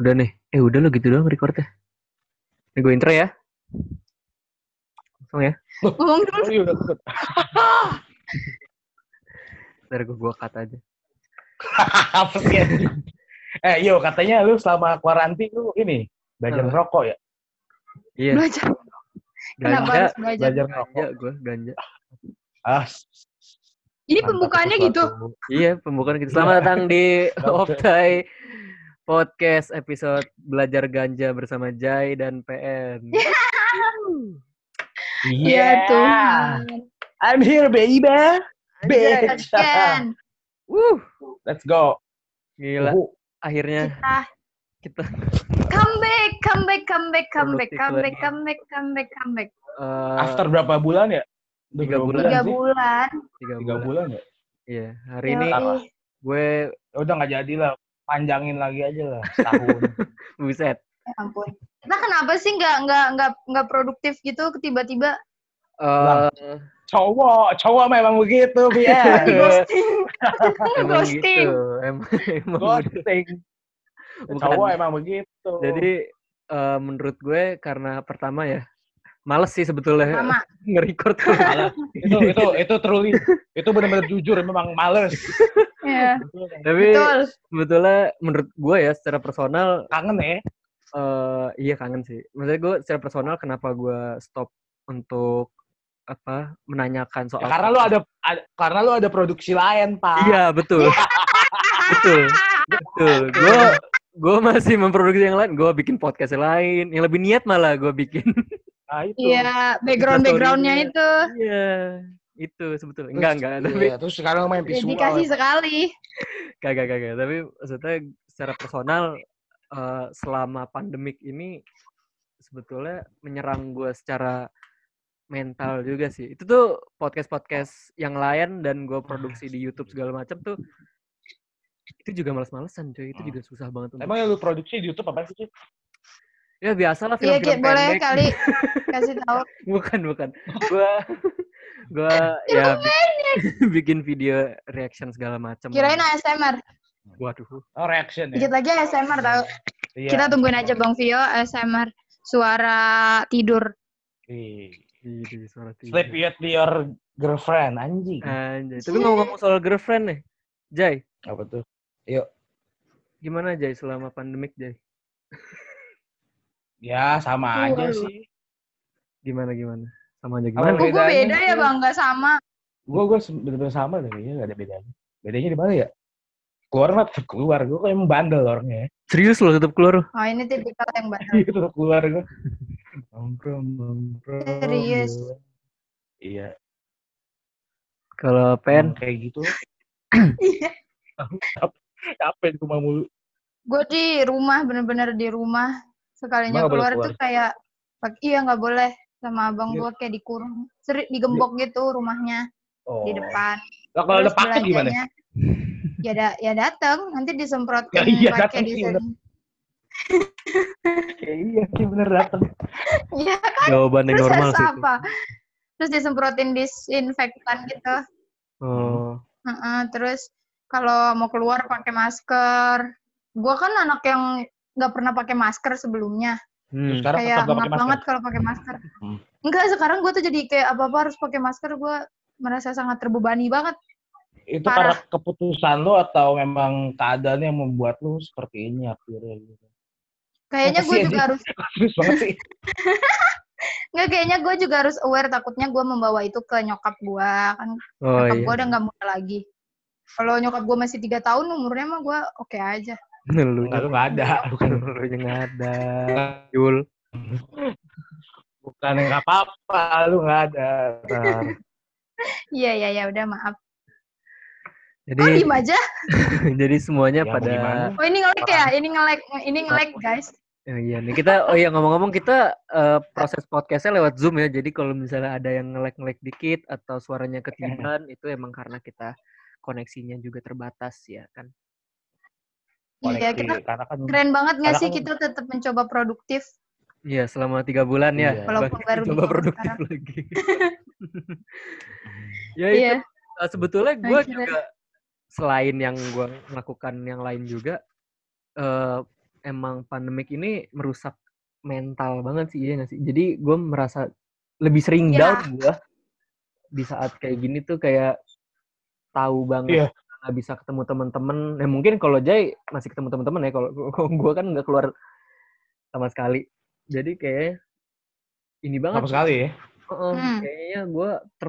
Udah nih. Eh udah lo gitu doang recordnya. Ini gue intro ya. Langsung ya. Ngomong dulu. Oh iya. Ntar gue gua cut aja. Apa sih? Eh, yo katanya lu selama kuarantin lu ini belajar Apa? ngerokok ya? Iya. Belajar. Kenapa Ganja. belajar? Belajar Ganja ngerokok. gue ganja. Ah, Ini pembukaannya itu gitu. Iya, pembukaan kita. Selamat datang di Optai Podcast episode Belajar Ganja bersama Jai dan PN. Iya Yeah. Tuhan. I'm here, baby. Bitch. Wuh, Let's go. gila. Uhu. Akhirnya Kita kita come back, come back, come back, come back, come back, come back, come back, come back. eh, After berapa bulan ya? Tiga bulan Tiga bulan. tiga Tiga bulan. bulan ya? Iya, hari Yoi. ini gue Ya Udah nggak jadi lah. Panjangin lagi aja lah setahun. buset. Ya ampun. Kita kenapa sih nggak nggak nggak nggak produktif gitu tiba-tiba Eh, cowok, cowok memang begitu, di Bian. ghosting? emang Ghosting. gitu. Emang, emang Ghosting. Bukan. Cowok emang begitu. Jadi eh, menurut gue karena pertama ya males sih sebetulnya Sama. nge-record Malah. itu itu itu truly itu benar-benar jujur memang males. Ya, Tapi betul. sebetulnya menurut gue ya secara personal Kangen ya? eh iya kangen sih. Maksudnya gue secara personal kenapa gue stop untuk apa menanyakan soal Ya, karena lu ada, ada- karena lu ada produksi lain, Pak. Iya, betul. betul. Betul. Gue gue masih memproduksi yang lain. Gue bikin podcast yang lain. Yang lebih niat malah gue bikin. Nah, itu. Iya, background backgroundnya itu Iya. Itu sebetulnya. Enggak, enggak. Tapi Iya, terus sekarang main visual. dedikasi sekali. kagak kagak. Tapi maksudnya secara personal eh, selama pandemik ini sebetulnya menyerang gue secara mental juga sih. Itu tuh podcast-podcast yang lain dan gue produksi di YouTube segala macam tuh itu juga males-malesan cuy. Itu juga susah banget untuk Emang yang lu produksi di YouTube apa sih? Ya biasa lah Iya, film-film Ki, boleh pendek. kali kasih tahu. Bukan, bukan. Gua gua ya bi- bikin video reaction segala macam. Kirain ASMR. Waduh. Oh, reaction ya. Dikit lagi ASMR tahu. Iya. Kita tungguin aja Bang Vio ASMR suara tidur. Ih. Ini suara tidur. Sleep with your girlfriend, anjing. Anjay. Tapi ngomong-ngomong soal girlfriend nih. Jay, Apa tuh? gimana Jay selama pandemik Jay? Ya, sama aja Waduh. sih. Gimana gimana? Sama aja gimana? Kok gue beda ya? Bang, nggak sama. Gue gue bener-bener sama deh, kayaknya gak ada bedanya. Bedanya di mana ya? Keluar mah tetap keluar. Gue kayak emang bandel orangnya. Serius lo tetap keluar? Oh ini tipikal yang bandel. Iya, tetap keluar gue. Nongkrong, nongkrong. Serius? Iya. Kalau pen Kayak gitu. Iya. Capek gue mau mulu. Gue di rumah, bener-bener di rumah. Sekalinya keluar, keluar? tuh kayak, pak- iya nggak boleh. Sama abang Iya. gue kayak dikurung. Seri, digembok gitu rumahnya Oh. di depan. Lah kalau ada paket gimana? Ya, da, ya datang, nanti disemprotkan Ya iya, pakai sih, disin. bener. iya sih bener dateng. Iya, jawaban yang normal sih. itu. apa? Terus disemprotin disinfektan gitu. Oh. Heeh, terus kalau mau keluar pakai masker. Gue kan anak yang nggak pernah pakai masker sebelumnya. Hmm. Sekarang kayak ngap banget kalau pakai masker. Hmm. Enggak, sekarang gue tuh jadi kayak apa-apa harus pakai masker. Gue merasa sangat terbebani banget. Itu Parah. karena keputusan lo atau memang keadaan yang membuat lo seperti ini akhirnya gitu. Kayaknya gue juga harus, Serius banget sih. enggak kayaknya gue juga harus aware takutnya gue membawa itu ke nyokap gue. Kan Oh nyokap iya. gue udah nggak muda lagi. Kalau nyokap gue masih tiga tahun umurnya mah gue oke aja. Lu nggak ada. Bukan, lu yang nggak ada. Yul. bukan yang nggak apa-apa. Lu nggak ada. Iya iya ya udah maaf. Jadi Oh diem aja. jadi semuanya Ya, pada gimana? Oh ini nge-lag ya? Ini nge-lag, ini nge-lag guys. Oh iya nih kita oh iya ngomong-ngomong kita eh, proses podcastnya lewat zoom ya jadi kalau misalnya ada yang ngelek-ngelek dikit atau suaranya ketiban itu emang karena kita koneksinya juga terbatas ya kan Iya Koneksi. kita Karena kan keren banget nggak sih kan- kita tetap mencoba produktif. Iya selama tiga bulan ya Iya. Walaupun bagi- baru coba produktif sekarang. lagi ya itu Iya. eh, sebetulnya gue juga selain yang gue melakukan yang lain juga eh emang pandemik ini merusak mental banget sih iya gak sih jadi gue merasa lebih sering Iya. down gue di saat kayak gini tuh kayak tahu banget Iya. Nggak bisa ketemu teman-teman ya mungkin kalau Jay masih ketemu teman-teman ya kalau gue kan nggak keluar sama sekali jadi kayak ini banget Sama sekali ya. Heeh, Hmm. kayaknya gue ter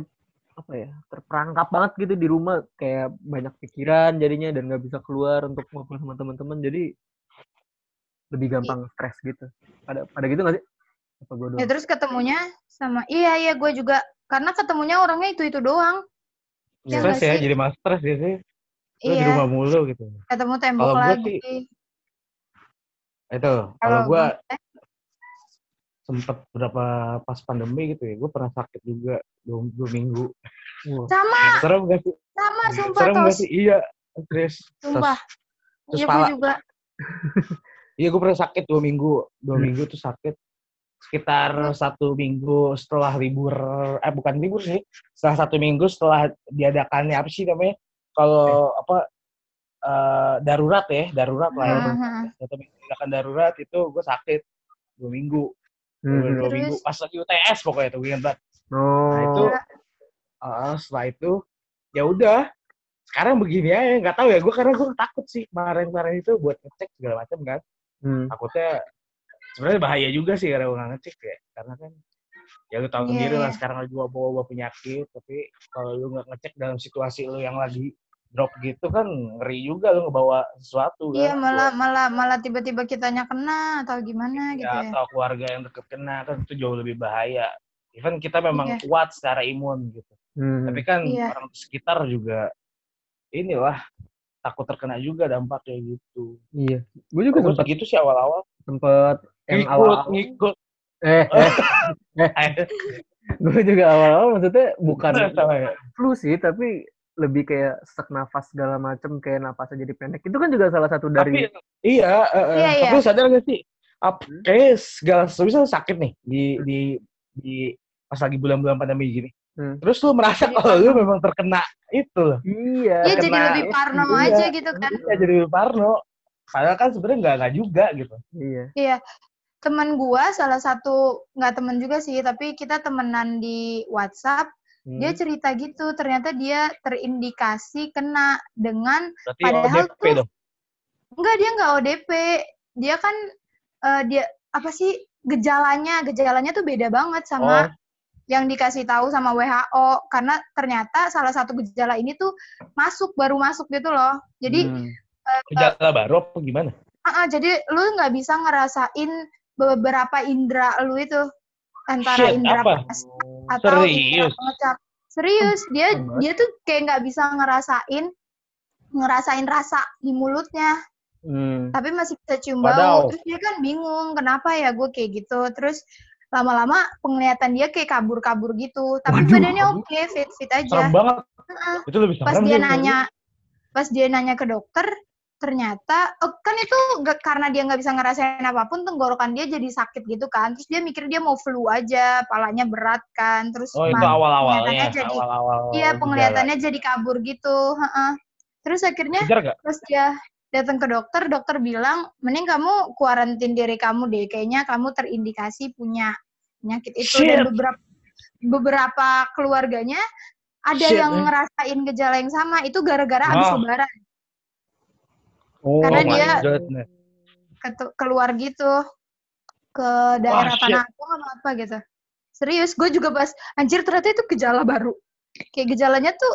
apa ya terperangkap banget gitu di rumah kayak banyak pikiran jadinya dan nggak bisa keluar untuk ngobrol sama teman-teman jadi lebih gampang stres gitu pada pada gitu nggak sih apa gue doang Ya terus ketemunya sama iya iya gue juga karena ketemunya orangnya itu itu doang. Iya. Stres ya, sih? jadi mas stres ya sih. Lu di Iya, rumah mulu gitu. ketemu tembok gua lagi. Itu, kalau gue Bang- sempet berapa pas pandemi gitu ya, gue pernah sakit juga dua, dua minggu. Sama Serem gak sih? sama sumpah Serem gak sih? Iya, Chris. sumpah. terus Iya gue pala. juga. Iya, gue pernah sakit dua minggu. Dua Hmm. minggu tuh sakit sekitar satu minggu setelah libur, eh bukan libur sih, setelah satu minggu setelah diadakannya apa sih namanya? Kalau apa eh, darurat ya, darurat lah ya. Heeh. Satu minggu diadakan darurat itu gue sakit dua minggu, dua, Hmm. dua Terus? minggu pas lagi UTS pokoknya tuh gue banget. Oh. Nah, itu ah, setelah itu ya udah sekarang begini aja nggak tahu ya gue karena gue takut sih kemarin-kemarin itu buat ngecek segala macam kan Hmm. takutnya sebenarnya bahaya juga sih karena gue nggak ngecek ya karena kan ya lu tahu Iya, sendiri lah iya. sekarang lagi bawa-bawa penyakit tapi kalau lu nggak ngecek dalam situasi lu yang lagi drop gitu kan ngeri juga lu ngebawa sesuatu Iya kan malah malah malah tiba-tiba kitanya kena atau gimana gitu ya, ya. atau keluarga yang deket kena kan itu jauh lebih bahaya even kita memang Iya. kuat secara imun gitu Hmm. Tapi kan Iya. orang sekitar juga inilah takut terkena juga dampak kayak gitu. Iya. Gue juga Gue sempet gitu sih awal-awal. sempet yang Ngikut, awal ngikut. eh, eh gue juga awal-awal maksudnya bukan Sama ya. flu sih tapi lebih kayak sesak nafas segala macem kayak napasnya jadi pendek itu kan juga salah satu dari Tapi iya, eh, Iya, tapi iya. lu sadar gak sih? Ap, Hmm? kayak segala sesuatu sakit nih di di di pas lagi bulan-bulan pandemi gini. Hmm. Terus lu merasa Jadi kalau lu memang terkena itu loh. iya Iya jadi kena- lebih parno iya. aja gitu kan. Iya jadi lebih parno. Padahal kan sebenarnya nggak nggak juga gitu. iya Iya. Temen gua salah satu nggak temen juga sih, tapi kita temenan di WhatsApp. Hmm. Dia cerita gitu, ternyata dia terindikasi kena dengan Berarti Padahal ODP tuh- dong. enggak dia nggak ODP. Dia kan eh, dia apa sih gejalanya? Gejalanya tuh beda banget Oh, sama yang dikasih tahu sama WHO karena ternyata salah satu gejala ini tuh masuk baru masuk gitu loh. Jadi Hmm. gejala baru apa gimana? Ah, ah, jadi lu nggak bisa ngerasain beberapa indera lu itu antara Shit, indera apa? pas atau Serius? pengecap. Serius, dia Banget. dia tuh kayak nggak bisa ngerasain ngerasain rasa di mulutnya, Hmm. tapi masih bisa cium bau. Terus dia kan bingung kenapa ya gue kayak gitu. Terus lama-lama penglihatan dia kayak kabur-kabur gitu, tapi Waduh, badannya oke, fit-fit aja. Serem banget. Heeh. Itu lebih serem pas dia nanya pas dia nanya ke dokter ternyata oh, kan itu nggak karena dia nggak bisa ngerasain apa pun tenggorokan dia jadi sakit gitu kan terus dia mikir dia mau flu aja palanya berat kan terus Oh itu awal-awalnya, jadi awal-awal. iya penglihatannya jadi kabur gitu heeh. terus akhirnya gak? pas dia datang ke dokter dokter bilang mending kamu kuarantin diri kamu deh kayaknya kamu terindikasi punya penyakit itu dan Shit. beberapa beberapa keluarganya ada Shit, yang man. ngerasain gejala yang sama itu gara-gara habis Ah. lebaran Oh, Karena oh dia- keluar gitu ke daerah shit. Tanah Abang apa apa gitu. Serius, gue juga pas anjir ternyata itu gejala baru. Kayak gejalanya tuh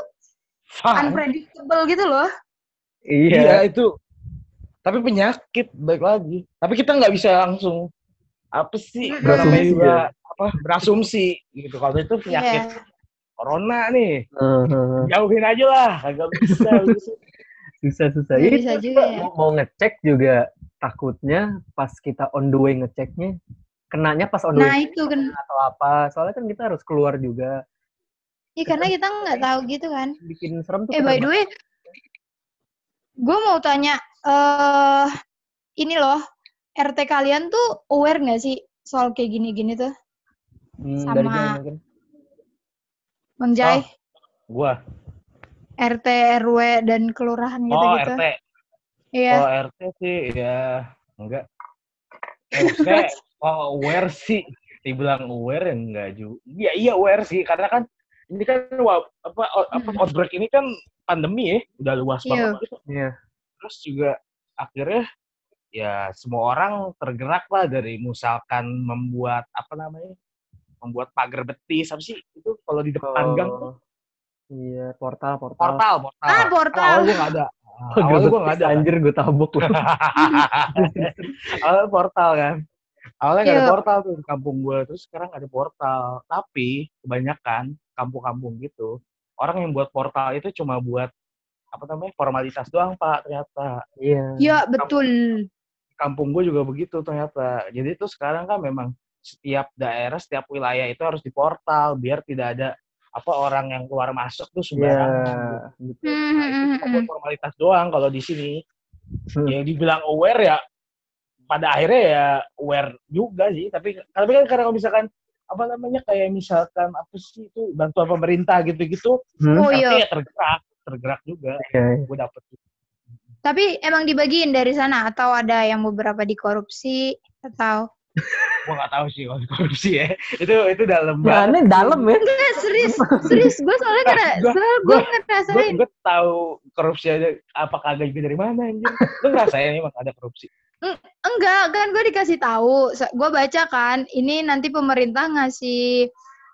Fuck. unpredictable gitu loh. Iya iya. itu. Tapi penyakit baik lagi. Tapi kita nggak bisa langsung apa sih Berasumsi juga ya. apa berasumsi gitu. Kalau itu penyakit Iya. corona nih, Heeh. jauhin aja lah, agak bisa. Bisa. susah susah Nggak Itu bisa juga ya. mau, mau ngecek juga takutnya pas kita on the way ngeceknya kenanya pas on the Nah way itu kan, atau apa soalnya kan kita harus keluar juga iya karena kita nggak tahu gitu kan. bikin serem tuh Eh by the way, gue mau tanya, eh ini loh, RT kalian tuh aware nggak sih soal kayak gini-gini tuh, Hmm, sama- dari jauh mungkin. Bang Jai? Gua. RT, RW, dan kelurahan Oh gitu-gitu. RT. Iya. Oh RT sih ya enggak. Eh, maksudnya kalau aware sih, dibilang aware ya enggak juga. Iya iya aware sih karena kan ini kan apa apa Hmm. outbreak ini kan pandemi ya, udah luas Iya. banget gitu. Iya. Terus juga akhirnya ya semua orang tergerak lah dari misalkan membuat apa namanya? membuat pagar betis apa sih itu kalau di depan gang tuh Oh, Iya, portal, portal. portal portal. Ah, portal. Awalnya gue nggak ada. Awalnya gue gak nggak ada. Anjir, gue tabok lu. Awalnya portal kan. Awalnya nggak ada Iya. portal tuh di kampung gue. Terus sekarang ada portal. Tapi kebanyakan kampung-kampung gitu. Orang yang buat portal itu cuma buat apa namanya formalitas doang pak ternyata. Iya. Ya, betul. Kampung gue juga begitu ternyata. Jadi itu sekarang kan memang setiap daerah, setiap wilayah itu harus di portal biar tidak ada apa orang yang keluar masuk tuh Iya. sembarangan. betul. Hmm, Nah, itu hmm, cuma hmm, buat formalitas doang kalau di sini. Hmm. Yang dibilang aware ya pada akhirnya ya aware juga sih, tapi tapi kan karena kalau misalkan apa namanya kayak misalkan apa sih itu bantuan pemerintah gitu-gitu, Hmm? Oh iya. ya tergerak, tergerak juga. Iya, iya. Gue dapet Tapi emang dibagiin dari sana atau ada yang beberapa dikorupsi atau gue nggak tahu sih kalau korupsi ya. Itu itu dalam Ya, aneh dalam ya. Enggak, serius, serius. Gue soalnya soalnya gue Gue ngerasain. gue tahu korupsi aja apa kagak juga dari mana anjir. Lu ngerasain emang ada korupsi? Enggak, kan gue dikasih tahu. Gue baca kan, ini nanti pemerintah ngasih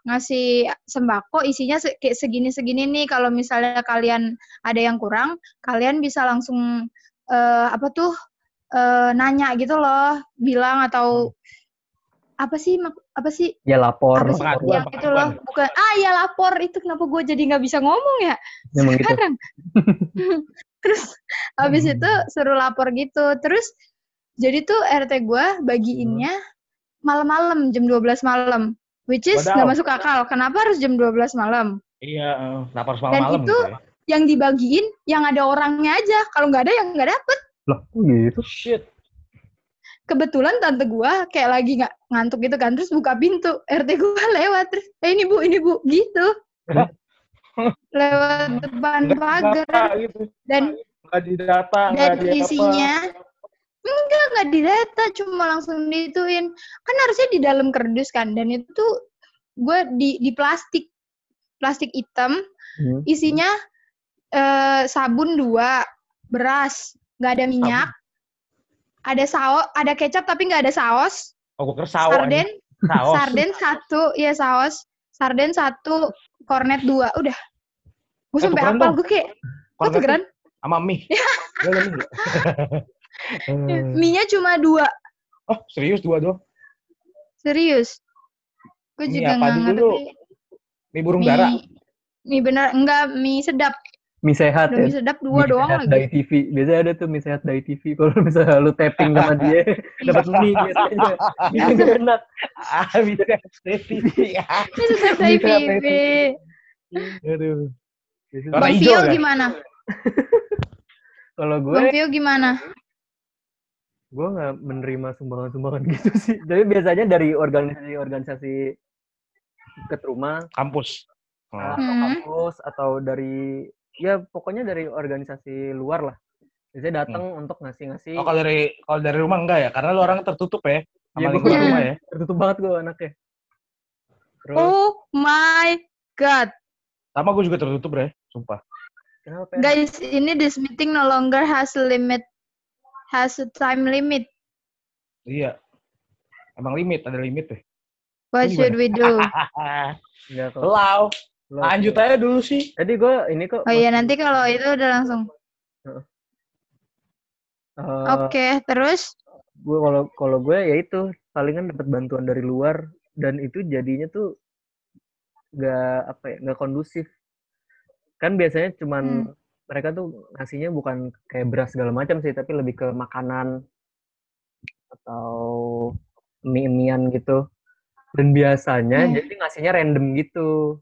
ngasih sembako isinya se- kayak segini-segini nih. Kalau misalnya kalian ada yang kurang, kalian bisa langsung eh, apa tuh eh, nanya gitu loh, bilang atau apa sih mak- apa sih? Ya lapor. apa sih pengaduan, yang itu loh. pengaduan. bukan ah ya lapor. Itu kenapa gue jadi nggak bisa ngomong ya? Memang gitu. sekarang. Terus habis Hmm. itu suruh lapor gitu. Terus jadi tuh RT gue bagiinnya malam-malam jam 12 malam. Which is Wadaw. nggak masuk akal. Kenapa harus jam 12 malam? Iya, eh, lapor Dan malam-malam itu- gitu ya. yang dibagiin yang ada orangnya aja. Kalau nggak ada yang nggak dapet Kok gitu. Shit. kebetulan tante gue kayak lagi nggak ngantuk gitu kan terus buka pintu RT gue lewat terus eh ini bu ini bu gitu lewat depan pagar gitu. dan Nggak didata, dan di apa. isinya enggak nggak didata cuma langsung dituin kan harusnya di dalam kerdus kan dan itu tuh gue di di plastik plastik hitam Hmm. isinya eh, sabun dua beras nggak ada minyak ada saus ada kecap tapi nggak ada saus Oh, gue sawo. sarden. Saos. sarden satu ya saus sarden satu kornet dua udah gue Eh, sampai apal gue kayak kok tukeran Sama mie. Boleh mie nggak? Hmm. mie nya cuma dua Oh, serius dua doang? serius gue juga nggak ngerti Mie burung dara? mie mie bener enggak mie sedap Mie sehat Udah ya. mie sedap dua Mie doang sehat lagi Dari TV. Biasanya ada tuh mie sehat dari TV. Kalau misalnya lu tapping sama dia, dapat mie biasanya. Itu nggak enak. Ah, bisa TV. mie sedap dari Mie sehat dari TV Aduh. Bang Vio gimana Kalau gue, bang Vio gimana gue nggak menerima sumbangan-sumbangan gitu sih. Tapi biasanya dari organisasi-organisasi dekat rumah, Kampus. Oh. atau Hmm. kampus, atau dari ya pokoknya dari organisasi luar lah. Biasanya datang untuk ngasih-ngasih. Hmm. Oh, kalau dari kalau dari rumah enggak ya? Karena lu orang tertutup ya. Sama Iya, lingkungan rumah ya. Tertutup banget gue anaknya. Terus, oh my god Sama gue juga tertutup ya, sumpah. kenapa? ya? guys ini this meeting no longer has a limit has a time limit Iya. Emang limit, ada limit deh. what should we do Enggak kok. Lau. Lo- Lanjut aja dulu sih. Tadi gue ini kok. oh iya nanti kalau itu udah langsung eh, oke terus gue kalau kalau gue ya itu palingan dapat bantuan dari luar dan itu jadinya tuh nggak apa ya nggak kondusif kan biasanya cuman Hmm. mereka tuh ngasihnya bukan kayak beras segala macam sih tapi lebih ke makanan atau mie mian gitu dan biasanya Hmm. jadi ngasihnya random gitu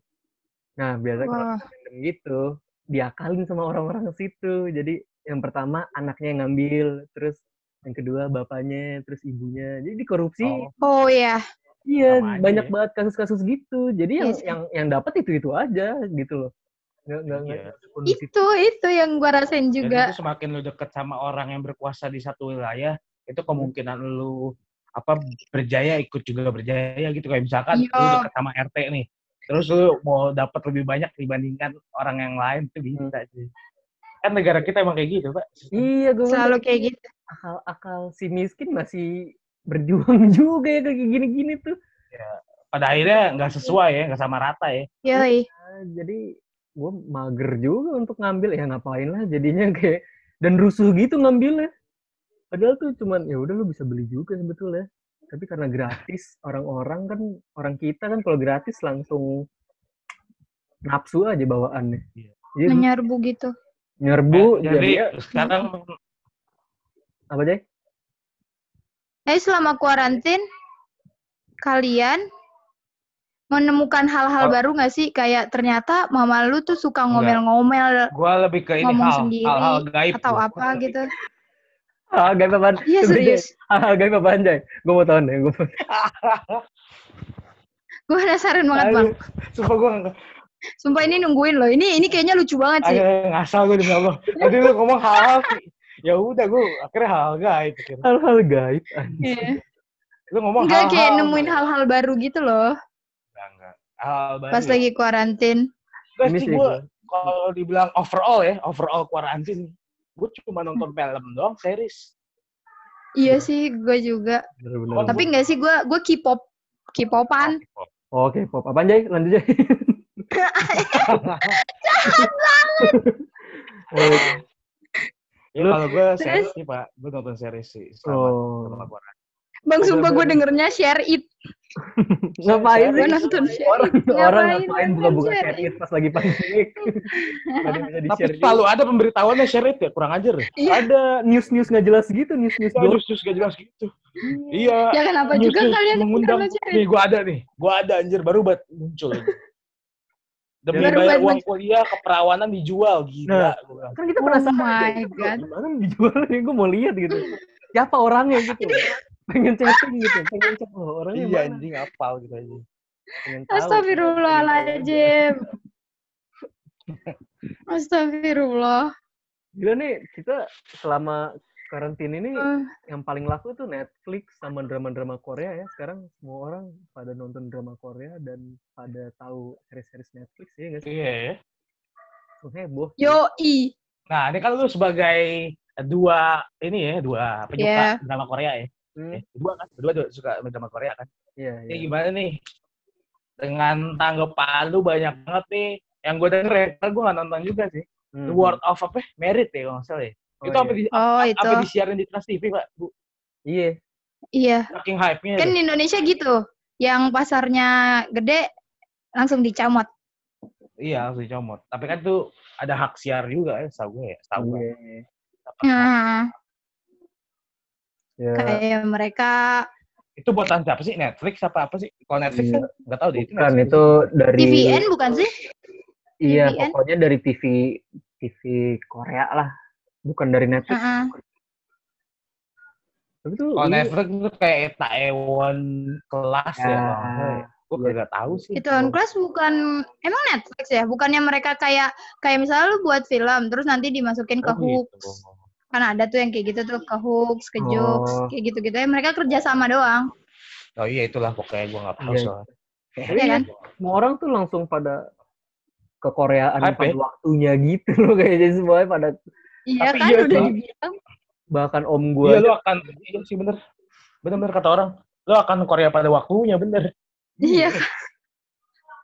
nah biasanya kalau random gitu diakalin sama orang-orang situ jadi yang pertama anaknya yang ngambil terus yang kedua bapaknya terus ibunya jadi dikorupsi Oh. oh ya iya aja banyak ya. banget kasus-kasus gitu jadi yang Iya sih. yang yang dapat itu itu aja gitu loh nggak nggak nggak Iya. kondusif. itu itu yang gua rasain Dan juga itu semakin lu deket sama orang yang berkuasa di satu wilayah, itu kemungkinan lu apa berjaya ikut juga berjaya gitu kayak misalkan Iya. lu deket sama RT nih terus lu mau dapat lebih banyak dibandingkan orang yang lain tuh bisa sih kan negara kita emang kayak gitu pak Iya, gue Selalu kayak gitu. akal-akal si miskin masih berjuang juga ya kayak gini-gini tuh. pada akhirnya nggak sesuai ya nggak sama rata ya Yoi. Nah, jadi gue mager juga untuk ngambil ya ngapain lah jadinya kayak dan rusuh gitu ngambilnya. Padahal tuh cuman ya udah lu bisa beli juga sebetulnya. Tapi karena gratis orang-orang kan orang kita kan kalau gratis langsung nafsu aja bawaannya. Iya. Jadi Menyerbu gitu. nyerbu Eh, jadi jadi sekarang apa aja? Eh selama kuarantin kalian menemukan hal-hal Oh. baru nggak sih? Kayak ternyata mama lu tuh suka ngomel-ngomel gue lebih ke ini Ngomong hal sendiri hal-hal gaib atau gua. apa gitu. Ah, gaib apaan? Iya serius. Hal-hal gaib apaan, Jay? Gue mau tahu deh. Gue Gue penasaran banget bang. Aduh, sumpah gue Sumpah ini nungguin loh. Ini ini kayaknya lucu banget sih. agak ngasal gue demi Allah tadi lu ngomong hal-hal ya udah gue akhirnya hal-hal gaib hal-hal gaib. Iya. lu ngomong Enggak hal-hal kayak nemuin hal-hal baru gitu loh. enggak enggak hal baru Pas lagi kuarantin. Enggak Ini sih gue gua. kalau dibilang overall ya overall kuarantin gue cuma nonton film doang series Iya sih, gue juga. Bener-bener. Tapi enggak sih, gue gue K-pop, K-popan. Oke, pop. Apaan, Jay? Lanjut, Jay. Eh, ya Lu- kalau gue series sih pak gue nonton series sih selama Oh. Bang, sumpah gue dengernya share it. Ngapain sih? nonton share Orang, it. orang Ngapain ngapain nonton buka-buka share share it? pas lagi bisa tapi selalu ada pemberitahuannya share it ya kurang ajar ya Iya. Ada news-news nggak jelas gitu, news-news Aduh, doang. terus gak jelas gitu iya Ya kenapa news- juga news kalian mengundang nih gue ada nih gue ada anjir baru buat muncul demi Baru bayar uang kuliah keperawanan dijual gila Nah. Kan kita Oh penasaran. my Jay, itu God. Gimana dijual nih? Gue mau lihat gitu. Siapa orangnya gitu. Pengen chatting gitu. Pengen chat. Oh, orangnya iya mana? anjing apal gitu aja Pengen tahu. Astagfirullahaladzim. Astagfirullah. Gila nih, kita selama karantina ini Eh, yang paling laku tuh Netflix sama drama-drama Korea ya. Sekarang semua orang pada nonton drama Korea dan pada tahu series-series Netflix ya nggak sih? iya ya Oh, heboh. Yoi. Nah, ini kan lu sebagai dua ini ya, dua penyuka Iya. drama Korea ya. Hmm, Eh, dua kan? Berdua juga suka drama Korea kan. Iya, Ini iya. gimana nih? Dengan tanggapan lu banyak banget nih. Yang gue denger ya, gue gak nonton juga sih. Hmm. The World of apa? Merit ya kalau nggak salah ya. Oh, itu apa iya. di Oh itu. apa disiarin di Trans TV, Pak? Bu, Iya. Iya. saking hype-nya. Kan di Indonesia gitu. Yang pasarnya gede langsung dicamot. Iya, harus dicomot. Tapi kan tuh ada hak siar juga ya, setahu gue ya. Setahu gue. Iya. Nah, Ya. kayak mereka Itu buatan siapa sih? Netflix apa apa sih? Kalau Netflix Iya. kan nggak tahu deh. Itu Netflix. itu dari TVN bukan sih? Iya, TVN. pokoknya dari TV TV Korea lah. Bukan dari Netflix. Heeh. Tapi tuh Kalau iya. Netflix itu kayak Taiwan kelas ya. Ya, Gue nggak tahu sih. Itu on class bukan emang Netflix ya? Bukannya mereka kayak kayak misalnya lu buat film terus nanti dimasukin ke Oh, hooks. gitu. Kan ada tuh yang kayak gitu tuh ke hooks, ke Oh. jokes, kayak gitu-gitu ya. Mereka kerja sama doang. Oh iya itulah pokoknya gue nggak tahu Iya. soalnya. Tapi Iya kan? semua orang tuh langsung pada kekoreaan Hype pada ya? waktunya gitu loh kayaknya semuanya pada Iya Tapi kan iya udah dibilang. bahkan om gue Iya lu akan iya sih bener. Bener-bener kata orang. Lu akan Korea pada waktunya bener. Iya.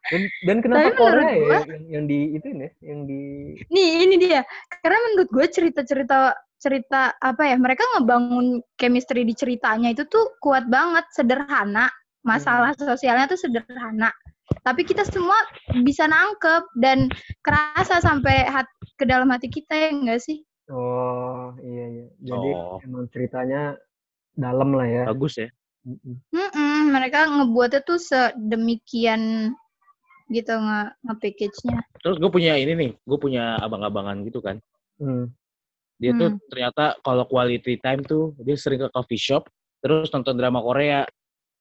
dan, dan kenapa Tapi Korea ya gua- yang, yang di itu ya yang di Nih ini dia. Karena menurut gue cerita-cerita cerita apa ya mereka ngebangun chemistry di ceritanya itu tuh kuat banget, sederhana. Masalah sosialnya tuh sederhana. Tapi kita semua bisa nangkep dan kerasa sampai hat- ke dalam hati kita ya enggak sih? oh iya iya jadi Oh. emang ceritanya dalam lah ya Bagus ya. Mm-mm. Mm-mm, mereka ngebuatnya tuh sedemikian gitu nge nge-package-nya. Terus gue punya ini nih, gue punya abang-abangan gitu kan. Hmm. Dia tuh Hmm. ternyata kalau quality time tuh dia sering ke coffee shop, terus nonton drama Korea.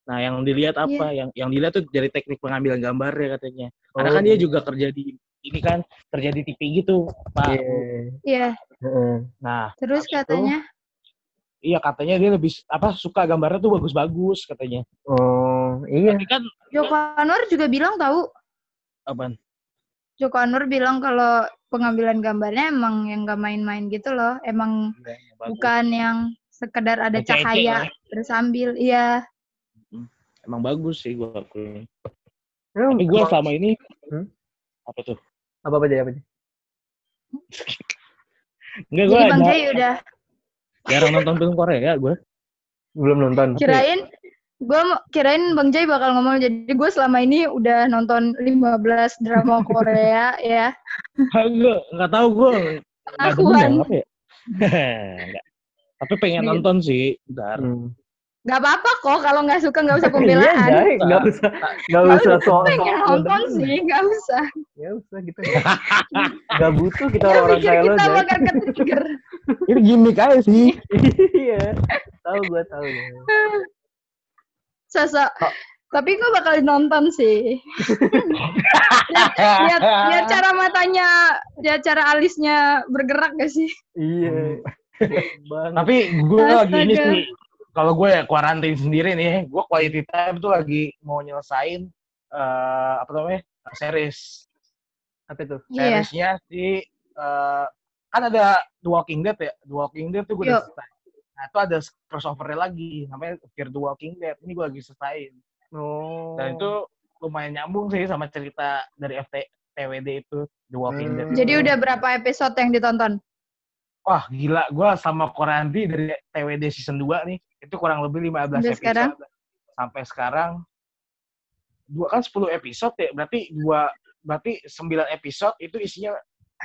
Nah yang dilihat Iya. apa? Yang yang dilihat tuh dari teknik pengambilan gambarnya katanya. Karena Oh, kan dia juga kerja di ini kan kerja di TV gitu, Pak. iya Iya, Heeh. Nah, terus Habis itu, katanya iya katanya dia lebih apa suka gambarnya tuh bagus-bagus katanya. Oh, iya. Tapi kan Joko Anwar juga bilang tahu. apaan? Joko Anwar bilang kalau pengambilan gambarnya emang yang gak main-main gitu loh. Emang Iya, bagus. bukan yang sekedar ada cahaya lah. bersambil. Iya. Emang bagus sih akuin. Emang- Tapi gua emang- selama ini Hmm? apa tuh? apa apa aja apa aja. Enggak gua Jadi Bang Jay udah jarang nonton film Korea gua. Belum nonton. kirain gue kirain Bang Jay bakal ngomong jadi gue selama ini udah nonton 15 drama Korea ya. Enggak, enggak tahu gua. Enggak demen ya, Akuan. apa ya? Enggak. Tapi pengen Iya. nonton sih, bentar. Hmm. Gak apa-apa kok kalau nggak suka nggak usah Iya, pembelaan. Jay. Nggak usah, nggak Nggak usah soal Pengen nonton sih, nggak usah. Ya usah gitu. Nggak butuh kita Gak orang kayak lo, kita bakal ke-trigger. Ini gimmick aja sih. Iya. Tahu gua tahu. Sosok. Oh. Tapi gue bakal nonton sih. lihat, lihat cara matanya, lihat cara alisnya bergerak gak sih? Iya. Tapi gue lagi ini sih, kalau gue ya kuarantin sendiri nih, gue quality time tuh lagi mau nyelesain eh apa namanya series. Apa itu? Iya. Seriesnya si eh, kan ada The Walking Dead ya, The Walking Dead tuh gue udah selesai. Nah itu ada crossovernya lagi, namanya Fear the Walking Dead. Ini gue lagi selesaiin. Oh. Dan itu lumayan nyambung sih sama cerita dari FT TWD itu The Walking Dead. Hmm. Jadi udah berapa episode yang ditonton? Wah gila, gue sama Koranti dari TWD season 2 nih, itu kurang lebih 15 Sampai episode. sekarang? Sampai sekarang, dua kan 10 episode ya, berarti dua berarti 9 episode itu isinya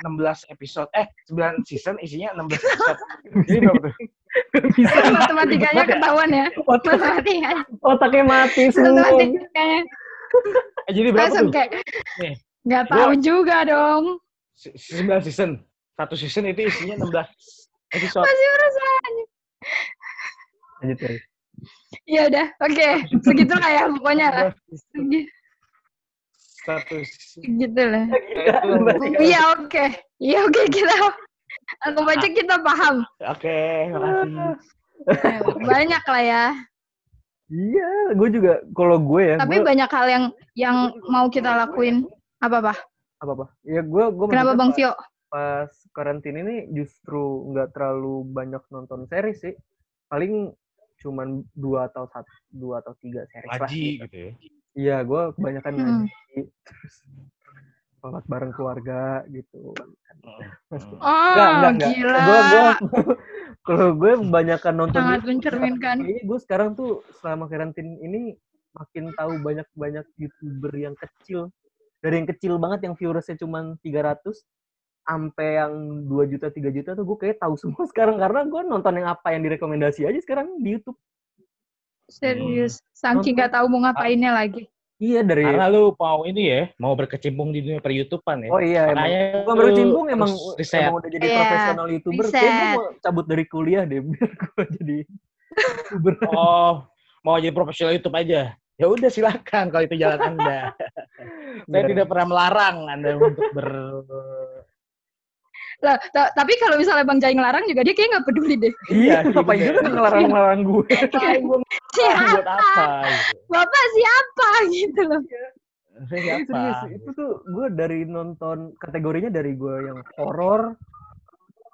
16 episode, eh 9 season isinya 16 episode. Jadi berapa tuh? bisa Matematikanya ketahuan ya. otak, Matematikanya. otaknya mati semua. Matematikanya Eh, jadi berapa langsung tuh? kayak Nih, nggak tahu juga dong. Se- 9 season. Satu season itu isinya 16 episode. Masih perasaan. Lanjut ya. Ya udah, oke. Segitu lah ya pokoknya. lah. 16 Segi- Satu season. Segitu lah. Iya oke. Iya oke kita. Anggap aja kita paham. Oke, makasih. Ya, Banyak lah ya. Iya, gue juga kalau gue ya, Tapi gue banyak hal yang yang mau kita lakuin. Apa apa? apa apa? Ya gue gue Kenapa Bang Vio? Pas karantina ini justru nggak terlalu banyak nonton series sih. Paling cuman dua atau satu dua atau tiga series lah. Ngaji gitu. gitu ya. Iya, gue kebanyakan Hmm. ngaji, terus sholat bareng keluarga gitu. Oh, gila. Gue gue kalau gue kebanyakan nonton Sangat YouTube, mencerminkan. Kayaknya gue sekarang tuh selama karantin ini makin tahu banyak-banyak youtuber yang kecil dari yang kecil banget yang viewersnya cuma 300 sampai yang 2 juta 3 juta tuh gue kayak tahu semua sekarang karena gue nonton yang apa yang direkomendasi aja sekarang di YouTube. Serius. Saking Nonton. nggak tahu mau ngapainnya lagi. Iya dari Karena lu mau ini ya, mau berkecimpung di dunia per YouTubean ya. Oh iya emang Makanya bukan lu berkecimpung emang riset. emang udah jadi Iya, profesional youtuber. Kayak gue riset. mau cabut dari kuliah deh biar gue jadi youtuber. Oh, mau jadi profesional YouTube aja. Ya udah silakan kalau itu jalan Anda. Saya tidak pernah melarang Anda untuk ber Lah, ta- tapi kalau misalnya Bang Jai ngelarang juga dia kayak nggak peduli deh. Iya, Iya, ngapain juga. juga ngelarang-ngelarang gue. Siapa? apa gitu. Bapak siapa gitu loh. Saya Iya, siapa? serius. Itu tuh gue dari nonton kategorinya dari gue yang horor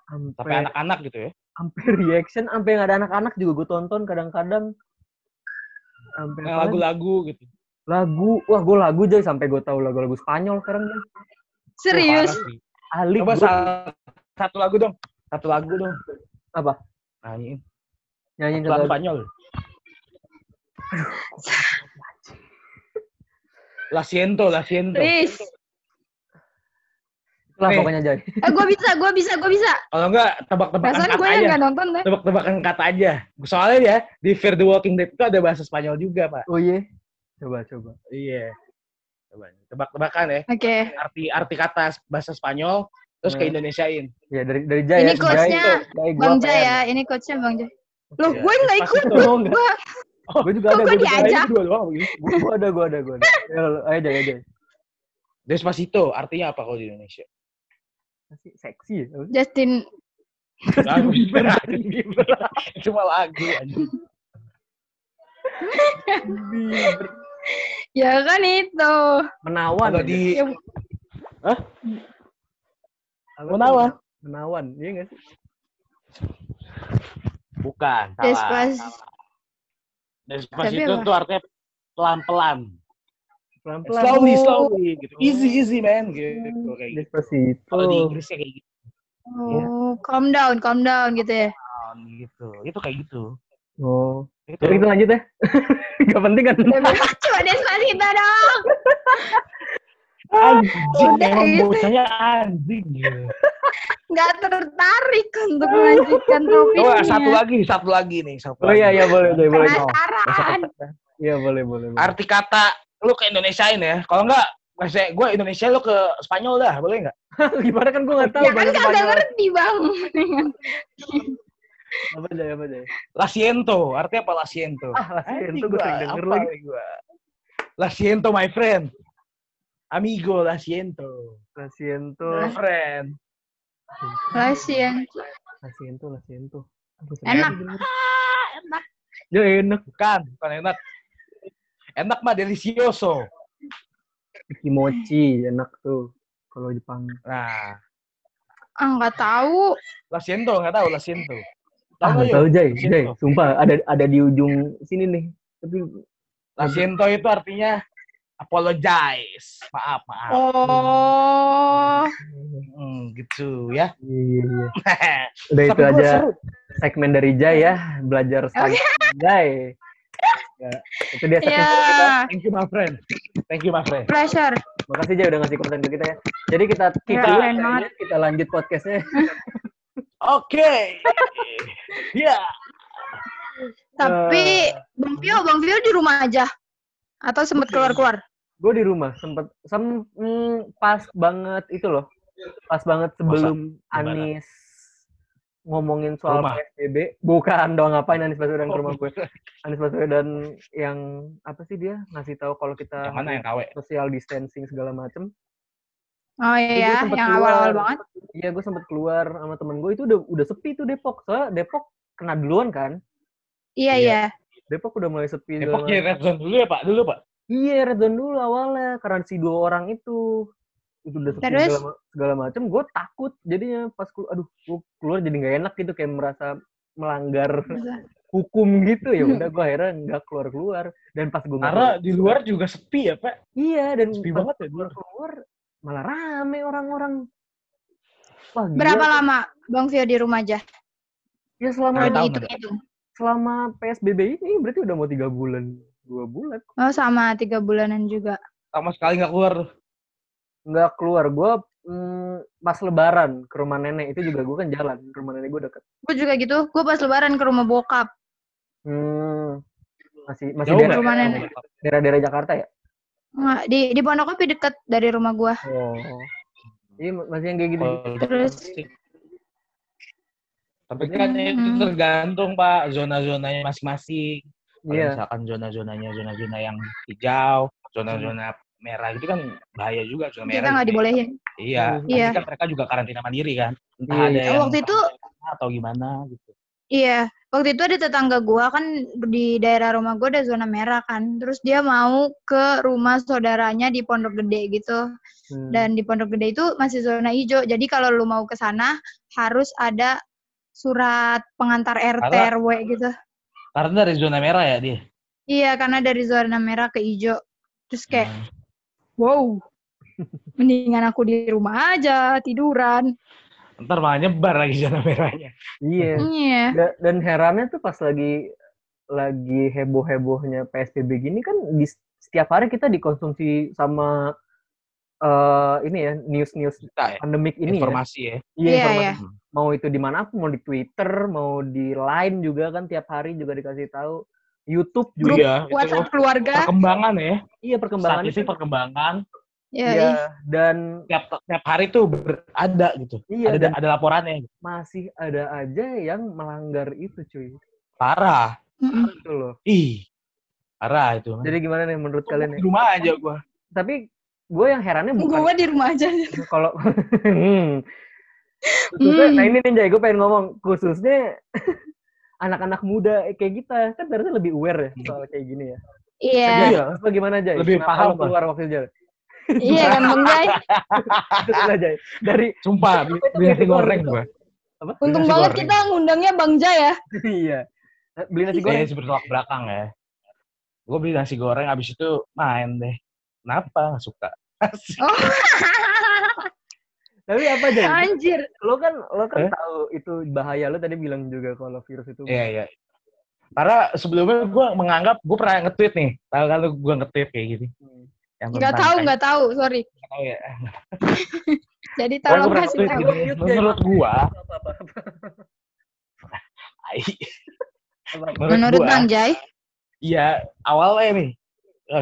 Sampai anak-anak gitu ya. sampai reaction sampai yang ada anak-anak juga gue tonton kadang-kadang sampai apa lagu-lagu gitu. lagu wah gue lagu aja sampai gue tahu lagu-lagu Spanyol sekarang Jay. Serius. Wah, Alik Coba bro. sa- satu lagu dong. Satu lagu dong. apa Nyanyiin. nyanyiin Lagu satu lagu. Spanyol. La siento, la siento. Riz. lah Nih. pokoknya Jay Eh, gue bisa, gue bisa, gue bisa. Kalau enggak tebak-tebakan kata gue yang aja. nggak nonton deh. Tebak-tebakan kata aja. Soalnya ya di Fear the Walking Dead itu ada bahasa Spanyol juga, Pak. oh iya coba coba Iya. Coba tebak-tebakan ya. Oke. Arti arti kata bahasa Spanyol terus ke Hmm. Indonesiain. ya dari dari Jay Ini ya coachnya Jay gua Bang PR. Jay ya, ini coachnya Bang Jay. Loh, Iya, gue nggak ikut. Despacito. Oh, enggak. Gue gue juga ada gua gue juga ada diajak? Gue gue ada gue ada gue ada ya, ayo Jay ayo Jay Despacito artinya apa kalau di Indonesia? Masih seksi ya? Justin Justin Bieber Justin Bieber. cuma lagu anjing. Ya kan itu. Menawan. Kalau ya? di Apa Menawan. Menawan, iya nggak sih? bukan, salah. Despas. Despacito tuh artinya pelan-pelan. Pelan-pelan. Slowly, Oh. slowly gitu. Easy, easy man gitu. Kayak gitu. Despacito. Kalau di Inggrisnya kayak gitu. Oh, calm down, calm down gitu ya. gitu. Itu kayak gitu. Oh. Itu. Jadi kita lanjut ya. Gak penting kan? Coba Despacito dong. Anjing, Udah emang gitu. bocahnya anjing gitu. Nggak tertarik untuk melanjutkan topiknya. Oh, satu lagi, satu lagi nih. Satu Oh iya lagi. iya boleh boleh boleh. Penasaran. Iya boleh boleh. boleh. Arti kata lu ke Indonesiain ya. Kalau enggak, bahasa gue Indonesia lu ke Spanyol dah, boleh nggak? Gimana kan gue nggak tahu. Ya kan kagak ngerti bang. Apa aja apa aja. La siento, artinya apa la siento? Ah itu gue sering denger lagi. nih gua? La siento my friend. Amigo, la siento. Lasiento. My friend. Lasiento Lasiento. Aduh, Enak. Ah, enak. Ya enak. Bukan, bukan enak. Enak mah delicioso. Kimochi enak tuh kalau Jepang. Nah, Ah nggak tahu. la siento, nggak tahu la siento. Ah, tahu La siento. Jay, sumpah ada ada di ujung sini nih. Tapi La siento itu artinya apologize. Maaf, maaf. Oh. Hmm, gitu ya. iya iya. Udah itu aja seru. segmen dari Jay ya, belajar stand Jay. Ya, itu dia segmen kita. Ya. Thank you my friend. Thank you my friend. Pleasure. Makasih Jay udah ngasih konten ke kita ya. Jadi kita Ya, keren kayaknya. banget. kita lanjut podcastnya. Oke. Ya. Tapi Bang Vio, Bang Vio di rumah aja. Atau sempet keluar-keluar? Gue di rumah sempet sem mm, pas banget itu loh. Pas banget sebelum Gimana? Anis ngomongin soal Rumah? PSBB. Bukan dong ngapain Anis Baswedan ke Oh, rumah gue. Anies Baswedan yang apa sih dia ngasih tahu kalau kita Yang mana yang KW? social distancing segala macem. Oh iya, yang awal-awal banget. Iya gue sempet keluar sama temen gue itu udah udah sepi tuh Depok. Soalnya Depok kena duluan kan. Iya, Iya. iya. Depok udah mulai sepi. Depok macem. red zone dulu ya Pak? Dulu Pak? Iya red zone dulu awalnya karena si dua orang itu itu udah sepi Terus? segala, segala macem. Gue takut jadinya pas keluar, aduh gue keluar jadi nggak enak gitu kayak merasa melanggar hukum gitu ya udah gue akhirnya nggak keluar keluar dan pas gue Karena di luar juga sepi ya Pak? iya dan Sepi pas banget ya di keluar luar. keluar malah rame orang-orang Wah, gila Berapa tuh. lama Bang Vio di rumah aja? ya selama Kalau tahu, dihitung-hitung. selama PSBB ini berarti udah mau tiga bulan dua bulan Oh sama, tiga bulanan juga. Sama sekali nggak keluar nggak keluar gue pas lebaran ke rumah nenek itu juga gue kan jalan ke rumah nenek gue deket Gue juga gitu. Gue pas lebaran ke rumah bokap. hmm, masih masih Jauh daerah, nggak? rumah nenek. daerah-daerah Jakarta ya Nggak, di di Pondok Kopi deket dari rumah gua. oh iya masih yang kayak gitu Terus? Tapi kan itu Hmm. tergantung Pak zona-zonanya masing-masing. Kalau iya misalkan zona-zonanya zona-zona yang hijau, zona-zona merah itu kan bahaya juga zona merah. Kita nggak dibolehin. Iya, pasti Iya. kan mereka juga karantina mandiri kan. Entah Iya, ada iya. yang Waktu itu- atau gimana gitu. Iya, waktu itu ada tetangga gua kan di daerah rumah gua ada zona merah kan. Terus dia mau ke rumah saudaranya di Pondok Gede gitu. Hmm. Dan di Pondok Gede itu masih zona hijau. Jadi kalau lu mau ke sana harus ada surat pengantar RT Karena- RW gitu. Karena dari zona merah ya dia. Iya, karena dari zona merah ke hijau. Terus kayak, Hmm. wow, mendingan aku di rumah aja tiduran. Ntar malah nyebar lagi zona merahnya. iya Iya. Da- dan herannya tuh pas lagi lagi heboh hebohnya PSBB gini kan di setiap hari kita dikonsumsi sama eh ini ya news news Kita ya, pandemik ini ya informasi ya. iya Iya, informasi iya. mau itu di mana mau di Twitter mau di Line juga kan tiap hari juga dikasih tahu YouTube juga Grup Iya, itu WhatsApp keluarga. perkembangan ya. iya perkembangan Statistik perkembangan Iya, Iya, iya. dan tiap tiap hari tuh ada gitu. iya ada dan ada laporannya. gitu. masih ada aja yang melanggar itu cuy Parah. Itu loh Ih. Parah itu. jadi gimana nih menurut kalian di nih rumah aja gua. tapi gue yang herannya bukan Gua di rumah aja. kalau Hmm. Khususnya, Hmm. nah ini nih Jay, gue pengen ngomong khususnya anak-anak muda kayak kita kan harusnya lebih aware ya soal kayak gini ya. Iya. Iya, apa gimana Jay? Lebih Kenapa paham lu keluar waktu Jay? Iya kan Bang Jai. Dari Sumpah, beli nasi goreng gua. apa? Untung banget goreng. kita ngundangnya Bang Jai ya. iya. Beli nasi goreng. Saya sebertolak belakang ya. Gue beli nasi goreng, abis itu main deh. Kenapa? Nggak suka. Oh, Tapi apa Jay? anjir. Lo kan lo kan Eh? tahu itu bahaya lo tadi bilang juga kalau virus itu. Iya, iya. Karena sebelumnya gue menganggap, gue pernah nge-tweet nih. Tahu kan gue nge-tweet kayak gini. Hmm. Yang Nggak tahu, nggak tahu, sorry. nggak tahu ya. Jadi tolong kasih tahu. Menurut apa. menurut, Menurut gua, Bang Jai, Iya, awalnya nih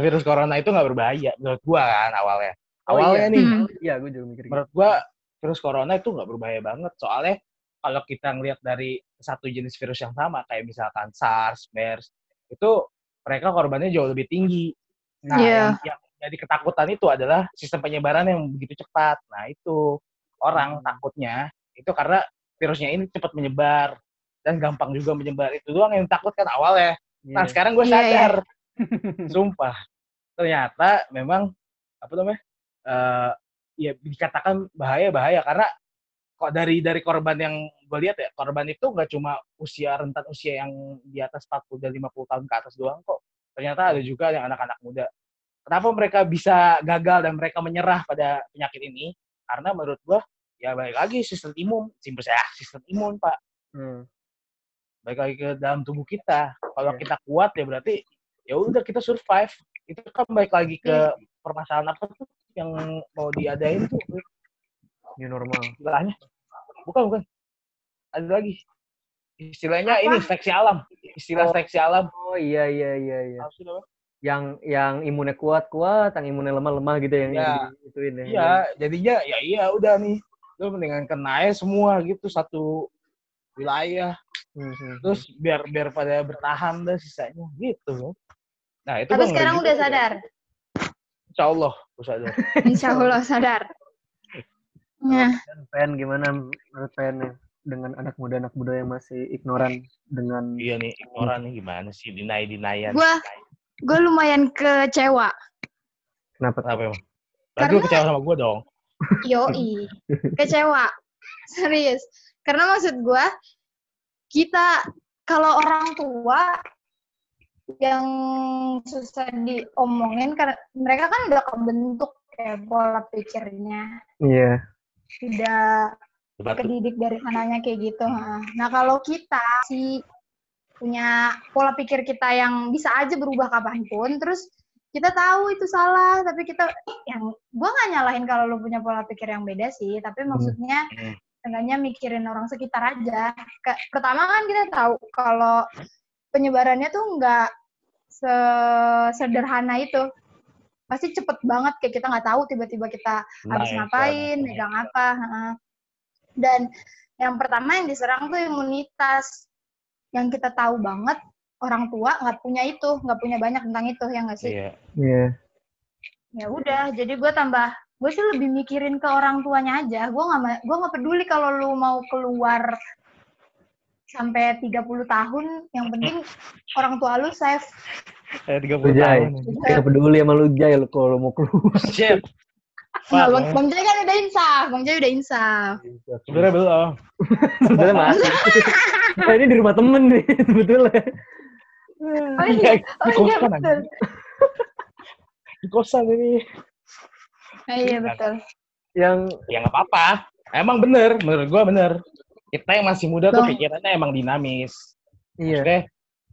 virus corona itu nggak berbahaya menurut gua kan awalnya. Oh, Awalnya iya. nih, Hmm. Iya, gue juga mikir gitu. menurut gua virus corona itu nggak berbahaya banget soalnya kalau kita ngelihat dari satu jenis virus yang sama kayak misalkan SARS, MERS itu mereka korbannya jauh lebih tinggi. Nah, Iya. yang, yang jadi ketakutan itu adalah sistem penyebaran yang begitu cepat. Nah, itu orang Hmm. takutnya itu karena virusnya ini cepat menyebar dan gampang juga menyebar. Itu doang yang takut kan awalnya. Nah, Iya. sekarang gue Iya, iya. sadar. Sumpah. Ternyata memang apa namanya? eh ya dikatakan bahaya-bahaya karena kok dari dari korban yang gue lihat ya, korban itu nggak cuma usia rentan usia yang di atas 40 dan 50 tahun ke atas doang kok. Ternyata ada juga yang anak-anak muda. Kenapa mereka bisa gagal dan mereka menyerah pada penyakit ini? Karena menurut gue ya balik lagi sistem imun, simpel saya sistem imun, Pak Hmm. balik lagi ke dalam tubuh kita. Kalau Iya. kita kuat ya berarti ya udah kita survive. Itu kan balik lagi ke Iya. permasalahan apa tuh yang mau diadain tuh New normal. istilahnya. Bukan bukan. Ada lagi. Istilahnya Apa? ini seleksi alam. Istilah Oh. seleksi alam. Oh iya iya iya iya. Apa? Yang yang imunnya kuat kuat, yang imunnya lemah lemah gitu yang Iya. yang ituin ya. Iya, jadinya ya iya udah nih. Lu mendingan kena aja semua gitu satu wilayah. Hmm, hmm. Terus biar biar pada bertahan dah sisanya gitu. Nah, itu tapi gua sekarang udah sadar. Insya Allah, gua sadar. Insya Allah sadar. Nah, Dan Pen gimana menurut Pen ya? dengan anak muda anak muda yang masih ignoran dengan Iya nih, orang nih gimana sih dinai dinayan. gue gue lumayan kecewa. kenapa? Kenapa emang? Lu Karena- kecewa sama gue dong. Yoi, kecewa. Serius. Karena maksud gue, kita kalau orang tua yang susah diomongin karena mereka kan udah kebentuk kayak pola pikirnya Iya. udah Batu. kedidik dari sananya kayak gitu. Nah kalau kita si punya pola pikir kita yang bisa aja berubah kapan pun, terus kita tahu itu salah, tapi kita yang gua nggak nyalahin kalau lu punya pola pikir yang beda sih, tapi maksudnya Hmm. enggaknya mikirin orang sekitar aja. Ke- pertama kan kita tahu kalau penyebarannya tuh nggak sesederhana itu. Pasti cepet banget kayak kita nggak tahu tiba-tiba kita habis Nah, ngapain, megang apa. heeh. Dan yang pertama yang diserang tuh imunitas. Yang kita tahu banget orang tua nggak punya itu, nggak punya banyak tentang itu ya nggak sih? Iya. Iya. Ya udah, jadi gue tambah, gue sih lebih mikirin ke orang tuanya aja. Gue nggak, gue nggak peduli kalau lu mau keluar sampai 30 tahun, yang penting orang tua lu safe. Kayak 30 Lu, Jay. tahun. Gak peduli sama lu Jay lu kalau mau keluar. Nah, bang, man. bang Jai kan udah insaf, Bang Jai udah insaf. Sebenarnya belum. Sebetulnya masih. Nah, ini di rumah temen nih sebetulnya. Oh iya, oh iya kosan, betul. anjing. Di kosan ini. Oh, iya betul. Yang Ya nggak apa-apa. Emang bener, menurut gua bener. Kita yang masih muda tuh Bang. pikirannya emang dinamis. iya. Maksudnya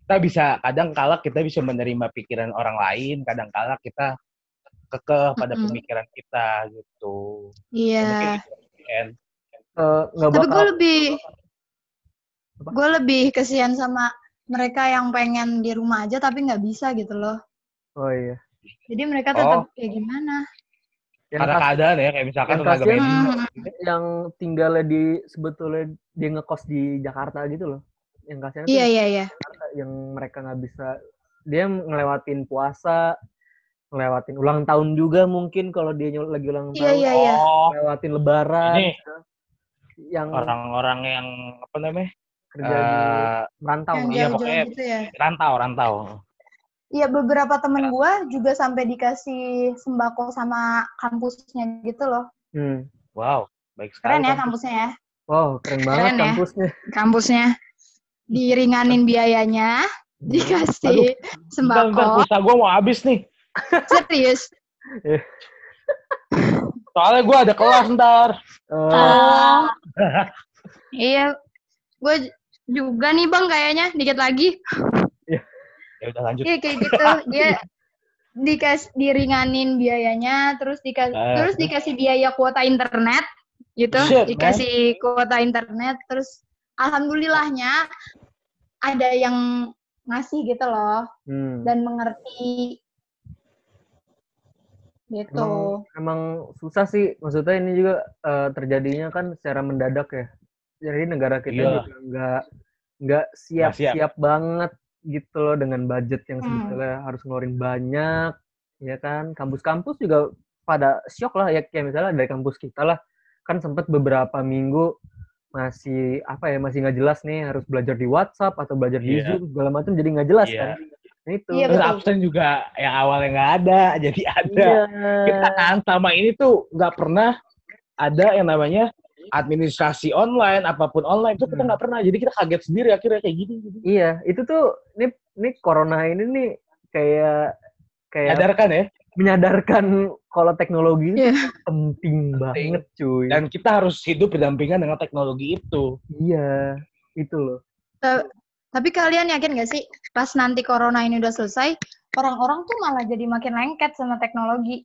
kita bisa kadang kala kita bisa menerima pikiran orang lain, kadang kala kita kekeh pada Mm-mm. pemikiran kita gitu. Iya. Mungkin eh, nggak Tapi gue lebih, gue lebih kesian sama mereka yang pengen di rumah aja tapi nggak bisa gitu loh. Oh iya. Jadi mereka Oh. tetap kayak gimana? Yang, karena kas- keadaan ya kayak misalkan yang. Hmm. yang tinggalnya di sebetulnya dia ngekos di Jakarta gitu loh. Yang kasihan Iya iya iya. Yang mereka nggak bisa dia ngelewatin puasa, ngelewatin ulang tahun juga mungkin kalau dia nyul- lagi ulang Iya tahun, iya iya. Oh, ngelewatin lebaran. Ini. yang orang-orang yang apa namanya kerja di eh, merantau. yang iya, pokoknya- gitu ya. rantau rantau Iya beberapa temen gua juga sampai dikasih sembako sama kampusnya gitu loh. Hmm. wow baik sekali Keren ya kampus. kampusnya ya. Wow, keren banget Keren ya. kampusnya. Kampusnya diringanin biayanya, dikasih bentar, bentar, sembako. pulsa gue mau habis nih Serius. soalnya gue ada kelas ntar Eh, Oh. iya. Gue juga nih bang kayaknya dikit lagi. ya udah lanjut Iya kayak gitu. Dia dikas diringanin biayanya, terus dikas Eh. terus dikasih biaya kuota internet gitu, Shit, man. dikasih kuota internet, terus alhamdulillahnya ada yang ngasih gitu loh hmm. dan mengerti gitu. Emang, emang susah sih, maksudnya ini juga eh, terjadinya kan secara mendadak ya. Jadi negara kita Iya. juga nggak nggak siap, siap. siap banget gitu loh dengan budget yang Hmm. sebetulnya harus ngeluarin banyak, ya kan. Kampus-kampus juga pada shock lah ya kayak misalnya dari kampus kita lah kan sempat beberapa minggu masih apa ya masih nggak jelas nih harus belajar di WhatsApp atau belajar di Iya. Zoom segala macam jadi nggak jelas Iya. kan. Nah, itu. Iya, terus betul. absen juga yang awalnya nggak ada jadi ada Iya. kita kan sama ini tuh nggak pernah ada yang namanya administrasi online apa pun online itu kita Hmm. nggak pernah jadi kita kaget sendiri akhirnya kayak gini gitu. Iya, itu tuh ini ini corona ini nih kayak kayak sadarkan ya menyadarkan kalau teknologi itu Iya. penting banget, cuy. dan kita harus hidup berdampingan dengan teknologi itu iya, itu loh. Tapi kalian yakin gak sih pas nanti corona ini udah selesai, orang-orang tuh malah jadi makin lengket sama teknologi.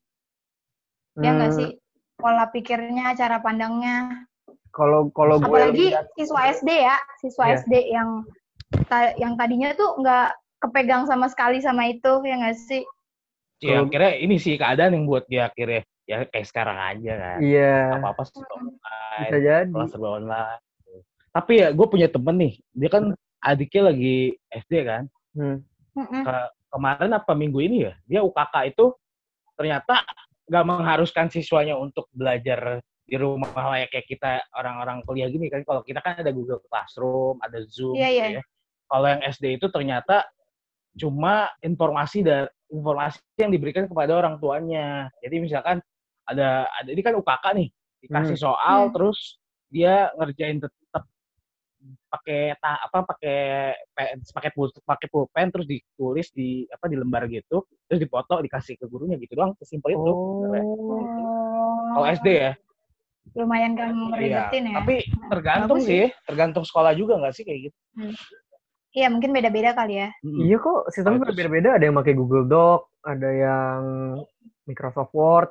Ya nggak Hmm, sih? Pola pikirnya, cara pandangnya. Kalau kalau gue Apalagi lihat- siswa SD ya, siswa Iya. SD yang ta- yang tadinya tuh nggak kepegang sama sekali sama itu, ya nggak sih? ya Kalau- akhirnya ini sih keadaan yang buat dia akhirnya ya kayak sekarang aja kan iya, apa apa Hmm. online bisa jadi. kelas serba online tapi ya gue punya temen nih dia kan adiknya lagi SD kan Hmm. Mm-mm. kemarin apa minggu ini ya dia UKK itu ternyata nggak mengharuskan siswanya untuk belajar di rumah kayak kayak kita orang-orang kuliah gini kan kalau kita kan ada Google Classroom ada Zoom Iya, gitu iya. ya kalau yang SD itu ternyata cuma informasi dari informasi yang diberikan kepada orang tuanya jadi misalkan ada ada ini kan UKK nih dikasih soal Hmm. terus dia ngerjain tetap pakai ta, apa pakai pen pakai pakai pulpen terus ditulis di apa di lembar gitu terus dipoto dikasih ke gurunya gitu doang sesimpel itu. Oh, kalau SD ya Lumayan kan iya meribetin ya. tapi tergantung Bagus sih tergantung sekolah juga nggak sih kayak gitu Iya, mungkin beda-beda kali ya. Mm-mm. iya kok sistemnya Bagus. berbeda-beda. Ada yang pakai Google Doc, ada yang Microsoft Word,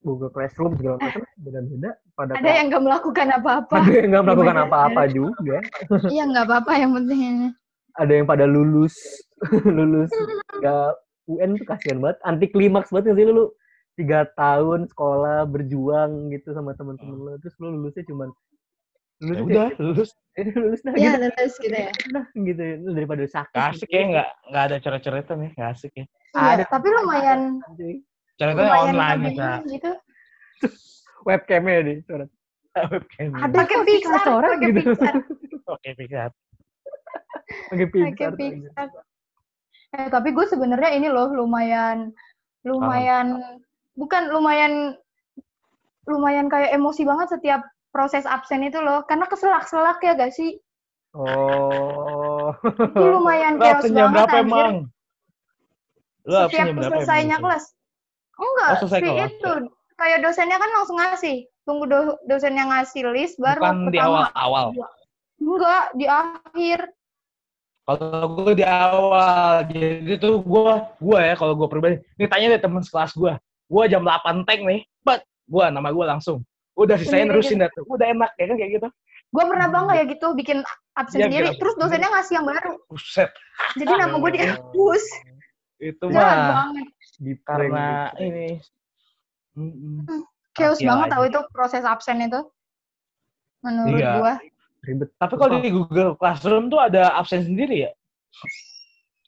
Google Classroom segala macam beda-beda. Pada Ada yang nggak melakukan apa-apa. ada yang nggak melakukan apa-apa juga. Iya, nggak apa-apa yang penting. ada yang pada lulus lulus nggak UN tuh kasihan banget anti klimaks banget nggak sih lu, lu tiga tahun sekolah berjuang gitu sama teman-teman lu terus lu lulusnya cuman lulus ya udah lulus lulus dah Ya, gitu lulus gitu ya. dah gitu ya Lu daripada sakit nggak asik ya nggak nggak ada coret-coretan ya nggak asik ya Iya, Ada. tapi lumayan Cuy. Lumayan online ya gitu. webcamnya nih coret webcam Ada Pakai Pixar, coret gitu. Pixar, oke pakai pakai Pixar Pixar. Eh, tapi gue sebenarnya ini loh lumayan lumayan bukan lumayan lumayan kayak emosi banget setiap proses absen itu loh. Karena keselak-selak ya gak sih? Oh. Itu lumayan lu chaos banget berapa anjir. emang? Lu setiap selesainya kelas enggak Oh, selesai si kelas. itu. Kayak dosennya kan langsung ngasih. Tunggu do dosennya ngasih list baru bukan di pertama. awal-awal enggak di akhir. Kalau gue di awal, jadi tuh gue, gue ya kalau gue pribadi, ini tanya deh temen sekelas gue, gue jam 8 tank nih, but gue nama gue langsung, udah sisain Sendiri nerusin dah tuh, udah enak ya kan kayak gitu. gue pernah banget ya gitu bikin absen Iya, sendiri. terus dosennya ngasih yang baru. Buset, jadi nama gue dihapus itu jahat mah banget di karena ini. Mm-mm. chaos banget aja. tahu itu proses absen itu menurut Iya. gue ribet Tapi kalau di Google Classroom tuh ada absen sendiri ya?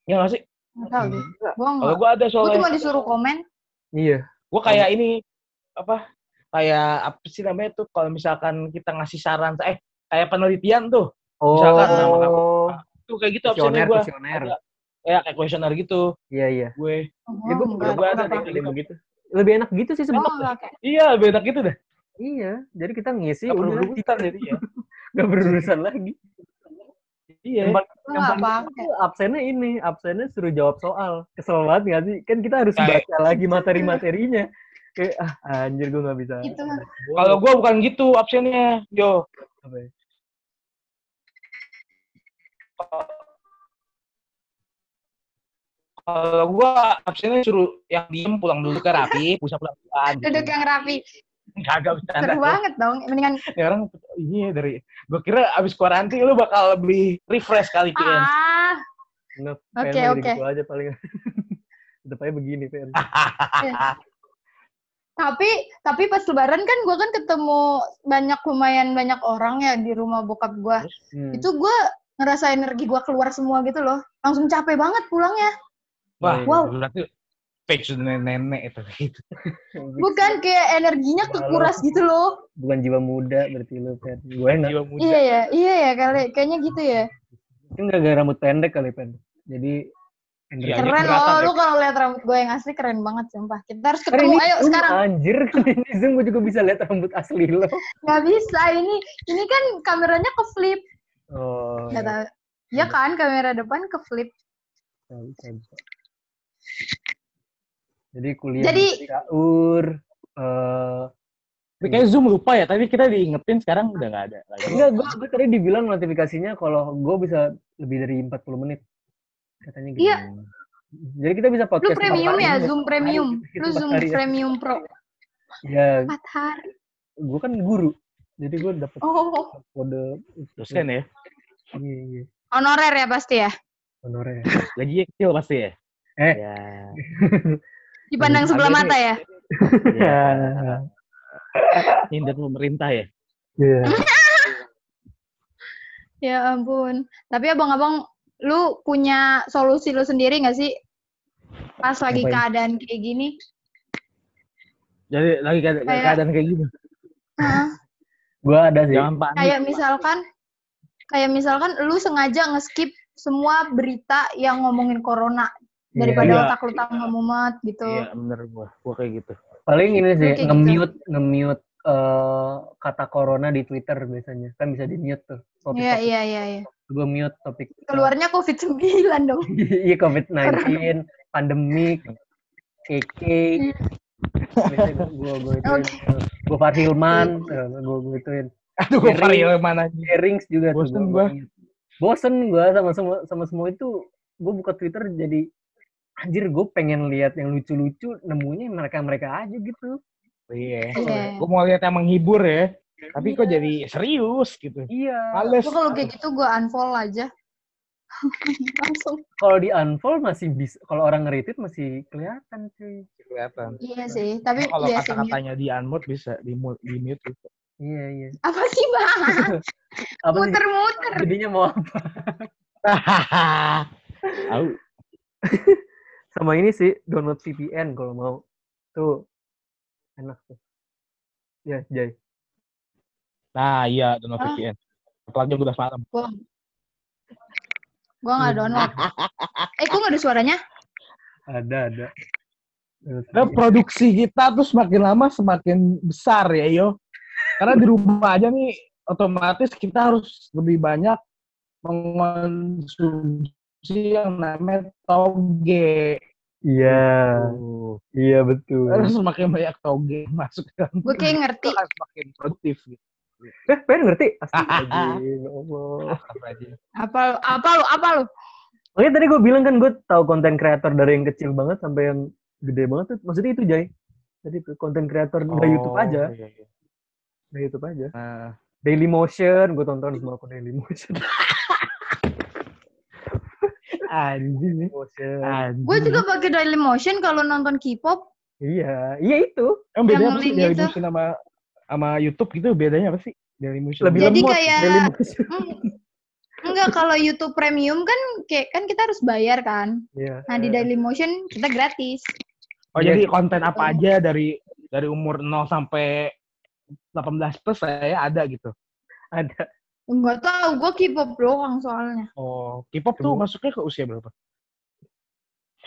Ya nggak sih? gue Kalau gue ada soalnya, cuma disuruh komen iya gue kayak ini, apa, kayak apa sih namanya tuh kalau misalkan kita ngasih saran eh kayak penelitian tuh Oh, Misalkan nama kamu. tuh kayak gitu opsinya gue kuesioner. Ya kayak kuesioner gitu Iya, iya. gue Oh, Ya, gue enggak, ada enggak deh. pakai. kayak begitu. Lebih enak gitu sih Oh, sebenarnya. enggak kayak. iya beda gitu dah Iya, jadi kita ngisi Gak perlu udah berurusan jadi ya nggak berurusan lagi. iya Yang paling, yang enggak paling itu absennya ini, absennya suruh jawab soal. Kesel banget nggak sih? Kan kita harus baca lagi materi-materinya. Kayak ah anjir gue nggak bisa. Itu. kalau gue bukan gitu opsinya yo Apa ya? Kalau gua absennya suruh yang diem pulang dulu ke rapi, bisa pulang pulang. Duduk yang rapi. Kagak bercanda. Seru banget dong. Mendingan Ya orang ini dari gua kira abis kuarantin lu bakal lebih refresh kali PN. ah, Oke, oke. gitu aja paling. Depannya begini, Pen. tapi tapi pas lebaran kan gue kan ketemu banyak lumayan banyak orang ya di rumah bokap gue. Hmm. Itu gue ngerasa energi gue keluar semua gitu loh. Langsung capek banget pulangnya. Wah, Wow. berarti fake sudah nenek itu gitu. Bukan kayak energinya kekuras gitu loh. Bukan jiwa muda berarti lu, Pen. Gue enggak. Jiwa muda. Iya ya, iya ya kali kayaknya gitu ya. Mungkin nggak gara rambut pendek kali, Pen. Jadi energi. Iya, Keren kelihatan loh, ya. lu kalau lihat rambut gue yang asli keren banget sumpah. Kita harus ketemu, ini ayo Zoom, sekarang. Anjir, kan ini Zoom gue juga bisa lihat rambut asli lo. Nggak bisa, ini ini kan kameranya ke flip. Oh. Tahu. Ya kan, kamera depan ke flip. Bisa, bisa. Jadi kuliah Jadi- di Kaur. eh Tapi kayak Zoom lupa ya, tadi kita diingetin sekarang udah nggak ada lagi. enggak, gue, gue tadi dibilang notifikasinya kalau gue bisa lebih dari 40 menit. Katanya gitu. Iya. Jadi kita bisa Lu podcast. premium empat ya, Zoom premium. gitu, Lu Zoom hari ya. premium pro. Ya, Empat hari. gue kan guru. Jadi gue dapet Oh, kode Dosen ya, Iya, iya. honorer ya pasti ya. Honorer. gajinya kecil pasti ya. Eh. Ya. Dipandang sebelah Agak mata ya. ya. Hindar pemerintah ya. Iya. Ya ampun. Tapi abang-abang, lu punya solusi lu sendiri nggak sih? Pas lagi Ngapain? keadaan kayak gini. Jadi lagi keadaan, Kayak- keadaan kayak gini. Hah? Gue ada sih. Jangan panik. kayak misalkan, kayak misalkan lu sengaja nge-skip semua berita yang ngomongin corona daripada Iya. otak lu tambah mumet gitu. Iya, bener gua. Gua kayak gitu. Paling ini sih Kayak gitu. nge-mute nge-mute eh, kata corona di Twitter biasanya. Kan bisa di-mute tuh. Topik, Iya, iya, iya, iya. Gue mute topik. Keluarnya COVID-19 dong. Iya COVID-19, pandemik, KK. Biasanya gue gue ituin. Oke. Gue Farhilman, gue gue ituin. Aduh, gua mana aja. Sharings juga tuh. Bosen gua gua. mute. Bosen gue sama semua sama semua itu. Gue buka Twitter jadi anjir gue pengen lihat yang lucu-lucu nemunya mereka mereka aja gitu Iya. Iya. Gua mau lihat yang menghibur ya. Tapi kok jadi serius gitu. iya Males. Gua kalau kayak gitu gue unfollow aja. Langsung. kalau di unfollow masih bisa kalau orang nge-retweet masih kelihatan cuy Kelihatan. Iya sih, tapi Kalau mute. kata-katanya di unmute bisa di mute, di mute gitu. iya iya Apa sih, Bang? Muter-muter. jadinya mau apa Tahu. Sama ini sih download VPN kalau mau tuh enak tuh ya Jay Nah, iya download Ah. VPN. Apalagi jam 12 malam. Gua gua nggak download. Eh, kok nggak ada suaranya? ada ada Nah, produksi kita tuh semakin lama semakin besar ya, yo. Karena di rumah aja nih otomatis kita harus lebih banyak mengonsumsi yang namanya toge. iya Tuh. iya betul Harus semakin banyak toge masuk ke dalam Gue kayak ngerti. semakin produktif gitu. eh pengen ngerti Astagfirullahaladzim, ya Allah Apa lu? Apa lu? Apa lu? Oke tadi gue bilang kan gue tahu konten kreator dari yang kecil banget sampai yang gede banget tuh. Maksudnya itu Jay. Tadi tuh konten kreator dari YouTube aja, iya, iya. dari YouTube aja. Nah, Daily Motion, gue tonton semua akun Daily Motion. anjing. Motion. Gue juga pakai Dailymotion kalau nonton K-pop. Iya, iya itu. Emang bedanya yang apa sih Daily itu. Motion sama sama YouTube gitu bedanya apa sih? Daily Motion. Lebih Jadi lemot. kayak- Daily Motion. Hmm. Enggak, kalau YouTube Premium kan kayak kan kita harus bayar kan. Iya. Nah, di Dailymotion kita gratis. Oh Iya. jadi konten apa aja dari dari umur 0 sampai 18 plus saya ada gitu. Ada. Enggak tahu, gue K-pop doang soalnya. Oh, K-pop tuh masuknya ke usia berapa?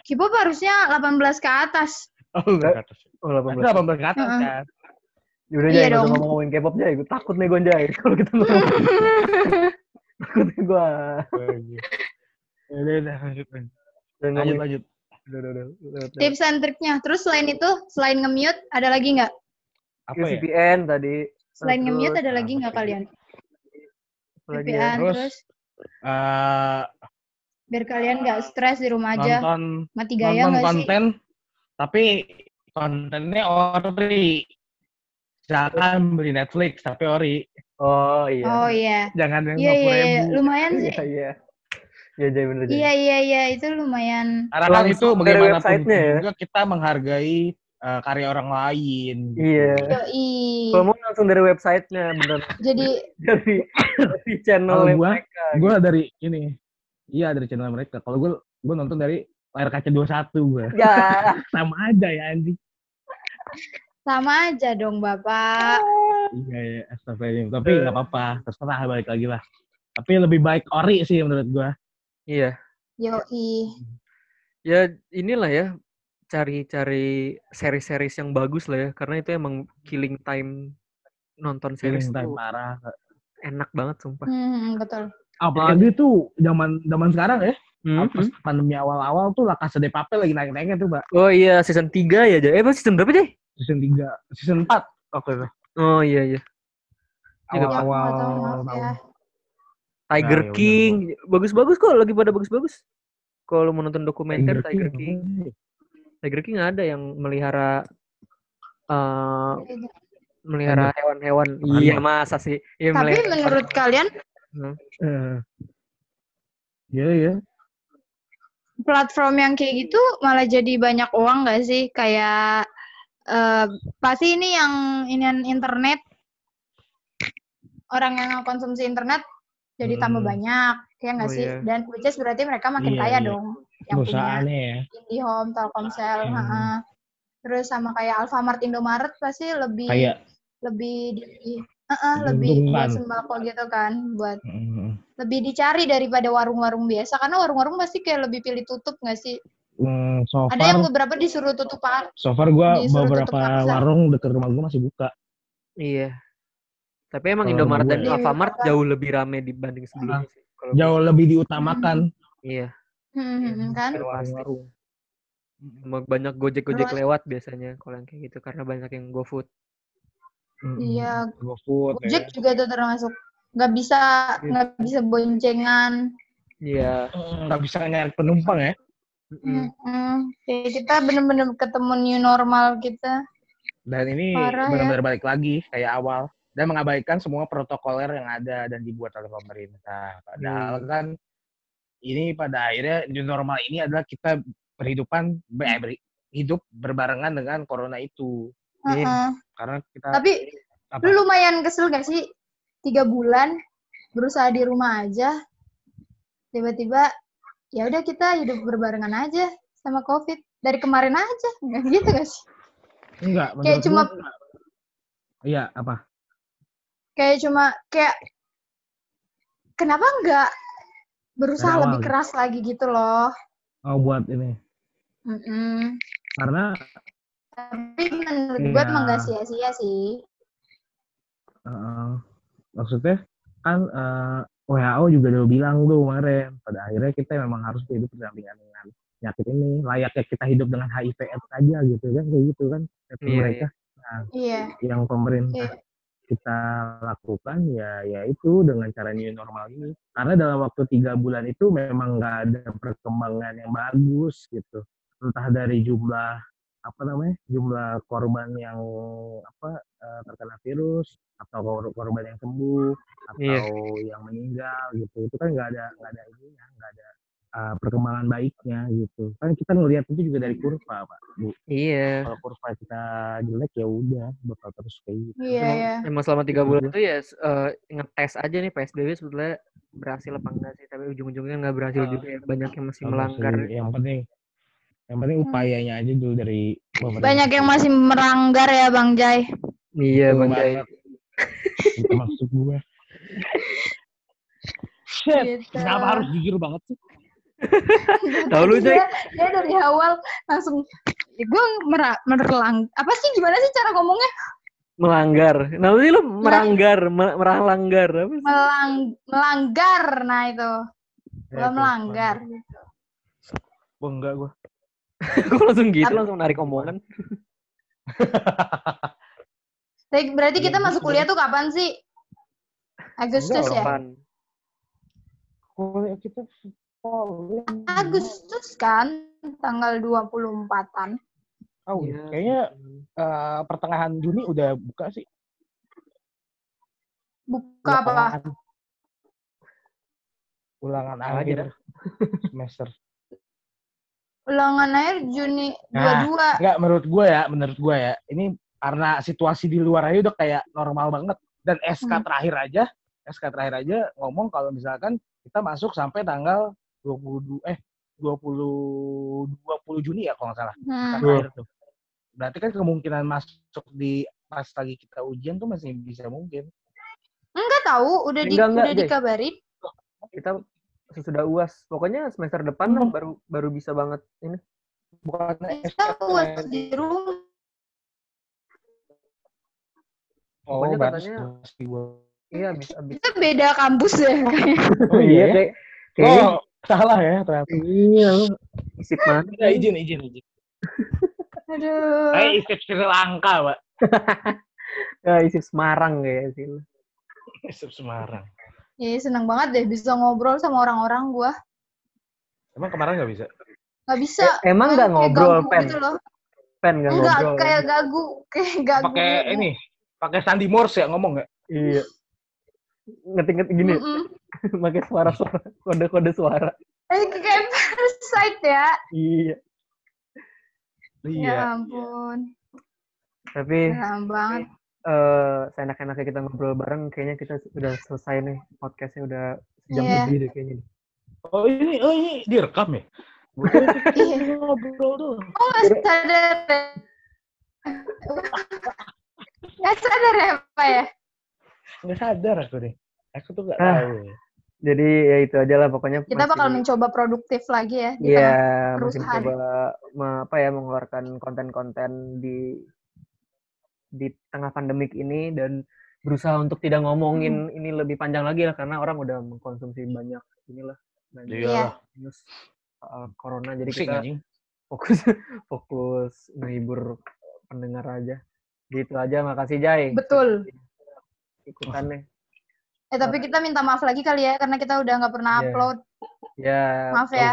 K-pop harusnya 18 ke atas. Oh, enggak ke atas. Oh, Itu 18. 18 ke atas Heeh. kan. Udah Iya usah dong. ngomongin K-pop Jay. Gue takut nih gue Jay. Kalau kita ngomong. takut nih gue. Ya Udah, udah, lanjut, lanjut. Lanjut, ngomongin. lanjut. Udah, udah, udah. udah, udah. Tips and triknya. Terus selain itu, selain nge-mute, ada lagi nggak? Apa ya? VPN tadi. Selain nge-mute ada lagi nggak kalian? Lagi ya? Terus, terus Eh, biar kalian nggak stres di rumah aja. nonton Mati gaya nonton nggak sih? konten tapi kontennya ori misalkan beli Netflix tapi ori Oh iya. Oh iya. jangan yang Iya lima iya iya, ribu lumayan sih. Iya, iya. Iya, bener Jay. Iya iya iya, itu lumayan. karena Langsung itu bagaimanapun ya. juga kita menghargai eh, karya orang lain Iya. Yoi. Kalau mau langsung dari websitenya bener. Jadi Dari, dari channel gua, mereka. gue dari ini iya dari channel mereka kalau gue gue nonton dari layar kaca 21 gue Ya. sama aja ya anjing sama aja dong Bapak. iya ya astagfirullahaladzim tapi nggak apa-apa terserah balik lagi lah tapi lebih baik ori sih menurut gue Iya. Yoi. Ya inilah ya cari-cari seri-series yang bagus lah ya karena itu emang killing time nonton series Feeling time tuh parah enak banget sumpah. Hmm, betul. apalagi tuh zaman zaman sekarang ya Hmm, pas pandemi awal-awal tuh La Casa de Papel lagi naik-naiknya tuh mbak Oh iya season 3 ya Jay. Eh apa season berapa Jay? season 3 season 4 waktu itu Oh iya iya. Iya, Ya, awal-awal maaf tahun ya. Tiger ya udah, King bagus-bagus kok lagi pada bagus-bagus. Kalau mau nonton dokumenter Tiger, King, Tiger King ada yang melihara eh melihara hewan-hewan. Harimau. Iya masa sih? Iya Tapi melihara- menurut kalian Eh, Iya ya platform yang kayak gitu malah jadi banyak uang nggak sih? Kayak eh, pasti ini yang ini internet orang yang konsumsi internet jadi tambah Hmm. banyak, ya nggak Oh, sih? iya. Dan which is berarti mereka makin Iya, kaya iya. dong, yang punya perusahaannya ya IndiHome, Telkomsel, Hmm. heeh. Terus sama kayak Alfamart, Indomaret pasti lebih kayak lebih di heeh, lebih buat sembako gitu kan, buat mm, lebih dicari daripada warung-warung biasa karena warung-warung pasti kayak lebih pilih tutup nggak sih? mm, so Ada yang far beberapa disuruh tutup pak. so far gue beberapa warung deket rumah gue masih buka Iya. Tapi emang Kalau Indomaret dan gue- Alfamart Iya, jauh lebih rame dibanding sebelumnya sih. Kalau gue- jauh lebih diutamakan Iya. Hmm, hmm, hmm, kan? Itu pasti. warung-warung Sama banyak gojek-gojek Terus- lewat biasanya kalau yang kayak gitu karena banyak yang GoFood. Mm, Iya. GoFood ya. Gojek juga tuh termasuk nggak bisa Iya. nggak bisa boncengan. Iya. Mm, nggak bisa nyari penumpang ya Mm-mm. Hmm, kayak kita bener-bener ketemu new normal kita. dan ini Parah ya. benar-benar balik lagi kayak awal dan mengabaikan semua protokoler yang ada dan dibuat oleh pemerintah padahal Hmm. kan ini pada akhirnya new normal ini adalah kita berhidupan be- eh, beri- hidup berbarengan dengan corona itu Iya. Heeh. karena kita Tapi apa lu lumayan kesel gak sih? Tiga bulan berusaha di rumah aja, tiba-tiba ya udah kita hidup berbarengan aja sama COVID dari kemarin aja, nggak gitu gak sih? enggak kayak cuma- enggak. iya apa Kayak cuma kayak kenapa nggak berusaha Dari awal lebih gitu. keras lagi gitu loh? oh buat ini Mm-mm. karena Tapi menurut gue Iya. emang nggak sia-sia sih. eh, maksudnya kan eh, WHO juga udah bilang tuh kemarin pada akhirnya kita memang harus hidup berdampingan dengan penyakit ini layaknya kita hidup dengan HIV aja gitu kan kayak gitu kan kata Iya, mereka Iya. yang pemerintah Iya. Kita lakukan ya yaitu dengan cara new normal ini. Karena dalam waktu tiga bulan itu memang nggak ada perkembangan yang bagus gitu. Entah dari jumlah apa namanya jumlah korban yang apa eh, terkena virus atau kor- korban yang sembuh atau Iya. yang meninggal gitu. Itu kan nggak ada nggak ada ininya nggak ada eh, perkembangan baiknya gitu kan kita ngelihat itu juga dari kurva pak bu Iya. kalau kurva kita jelek ya udah bakal terus kayak gitu Iya, Emang- iya. Emang selama tiga Gitu bulan itu ya eh, ngetes aja nih PSBB sebetulnya berhasil apa enggak sih tapi ujung-ujungnya nggak berhasil Ah. juga ya banyak yang masih melanggar sih. yang penting yang penting Hmm. upayanya aja dulu dari pemerintah. Banyak yang masih meranggar ya Bang Jai. Iya, Bang Jai. maksud gue. Shit, Gitu. kenapa harus jujur banget sih? Tahu lu, dia, dia dari awal langsung ya gue mer merlang apa sih gimana sih cara ngomongnya Melanggar. Nah, sih lu meranggar, me- meranggar apa sih? melang melanggar nah itu Ya, lo itu, melanggar Gue enggak gue. Gue langsung gitu, Tapi- langsung narik omongan. Tapi berarti kita masuk gitu. kuliah tuh kapan sih Agustus Enggak, ya Kapan? Kuliah kita. Agustus kan tanggal 24-an Oh, Iya. kayaknya eh, pertengahan Juni udah buka sih. buka apa Ulangan. Ulangan Apa aja akhir semester. ulangan akhir Juni Nah. 22 Enggak, menurut gue ya, menurut gue ya, ini karena situasi di luar aja udah kayak normal banget. Dan SK Hmm. terakhir aja, SK terakhir aja ngomong kalau misalkan kita masuk sampai tanggal 22 eh 20 20 Juni ya kalau nggak salah. Hmm. SK terakhir tuh. Berarti kan kemungkinan masuk di pas lagi kita ujian tuh masih bisa mungkin. Enggak tahu, udah di Enggak, enggak, udah Jay. dikabarin. Kita sesudah UAS. Pokoknya semester depan lah Hmm. baru baru bisa banget ini. Bukan Kita terakhir. di rumah. Oh, Pokoknya katanya-. Iya, abis abis. Kita beda kampus ya kayaknya. Oh iya, ya? kayak kayak Oh, salah ya ternyata. iya lu isip mana? Ya, izin, izin, izin. Aduh. Saya isip Sri Lanka, Pak. Ya, isip Semarang kayak sih lu. Isip Semarang. Iya, seneng banget deh bisa ngobrol sama orang-orang gua. Emang kemarin nggak bisa? Nggak bisa. Eh, emang nggak ngobrol, Pen? Gitu loh. Pen nggak Enggak, ngobrol. kayak gagu. Kayak gagu. Pakai ini, pakai Sandi Morse ya ngomong nggak? Iya. Ngetik-ngetik gini, Mm-mm. pakai suara-suara, kode-kode suara. Eh, kayak parasite ya. Iya. Ya ampun. Tapi Lama banget. eh seenak-enaknya kita ngobrol bareng, kayaknya kita udah selesai nih podcastnya udah sejam Iya. lebih deh kayaknya. Oh ini, oh ini direkam ya? Iya. ngobrol tuh. Oh, nggak sadar. ya? Nggak sadar ya, Pak ya? Nggak sadar aku deh. Aku tuh nggak Ah. tahu. Jadi ya itu aja lah pokoknya. Kita bakal masih- mencoba produktif lagi ya. di Iya, tengah mungkin coba me- apa ya mengeluarkan konten-konten di di tengah pandemik ini dan berusaha untuk tidak ngomongin Hmm. ini lebih panjang lagi lah karena orang udah mengkonsumsi banyak inilah banyak Iya. news soal corona jadi Pusing kita anjing. fokus fokus menghibur pendengar aja. Gitu aja makasih Jai. Betul. Ikutannya. Eh, tapi kita minta maaf lagi kali ya, karena kita udah nggak pernah Iya. upload. Ya, Maaf ya.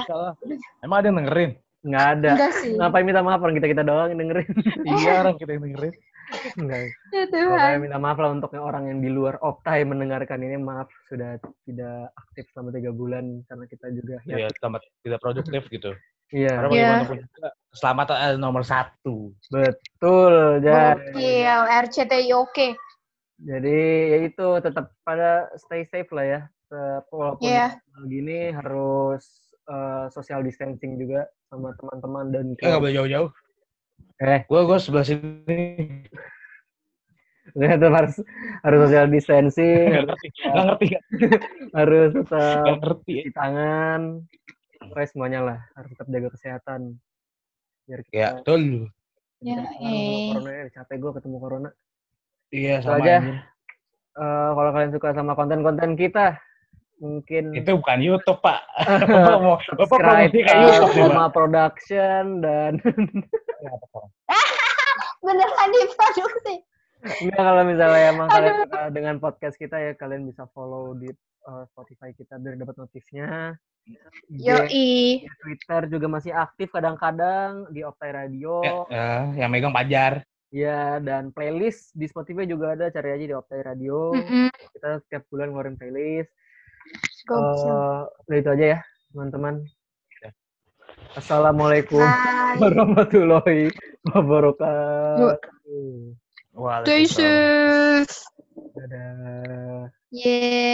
Emang ada yang dengerin? nggak ada. Enggak sih. Ngapain minta maaf orang kita kita doang yang dengerin. Iya orang kita yang dengerin. Enggak. Ya Pokoknya Tuhan. minta maaf lah untuk orang yang di luar Optai mendengarkan ini. Maaf sudah tidak aktif selama tiga bulan karena kita juga Iya, tambah tidak produktif gitu. Iya, Karena Iya. bagaimanapun juga keselamatan adalah nomor satu. betul. Jadi, Gokil, RCTI oke. Jadi ya itu tetap pada stay safe lah ya. Walaupun Iya. gini harus eh, social distancing juga sama teman-teman dan Eh, nggak boleh jauh-jauh. Eh. Gue gue sebelah sini. Ya, tetap harus harus social distancing, Nggak harus, ngerti. Nggak ngerti. harus tetap Nggak ngerti. cuci tangan. Pokoknya semuanya lah harus tetap jaga kesehatan. Biar kita Ya, betul. Ya, Kita eh. corona ya, capek gue ketemu corona. Iya, Itu sama aja. anjir. Eh, kalau kalian suka sama konten-konten kita, mungkin Itu bukan YouTube, Pak. Bapak mau Bapak promosi kayak eh, YouTube nih, Pak. Roma Production dan Beneran diproduksi. enggak kalau misalnya emang kalian suka dengan podcast kita ya kalian bisa follow di eh, Spotify kita biar dapat notifnya. IG, Yoi. Twitter juga masih aktif kadang-kadang di Optai Radio. Ya, ya, yang megang pajar. Ya, dan playlist di Spotify juga ada, cari aja di Optai Radio. Mm-mm. Kita setiap bulan ngeluarin playlist. Gokil. Eh, udah itu aja ya, teman-teman. Ya. Assalamualaikum Bye. warahmatullahi wabarakatuh. Waalaikumsalam. Dadah. Yeah.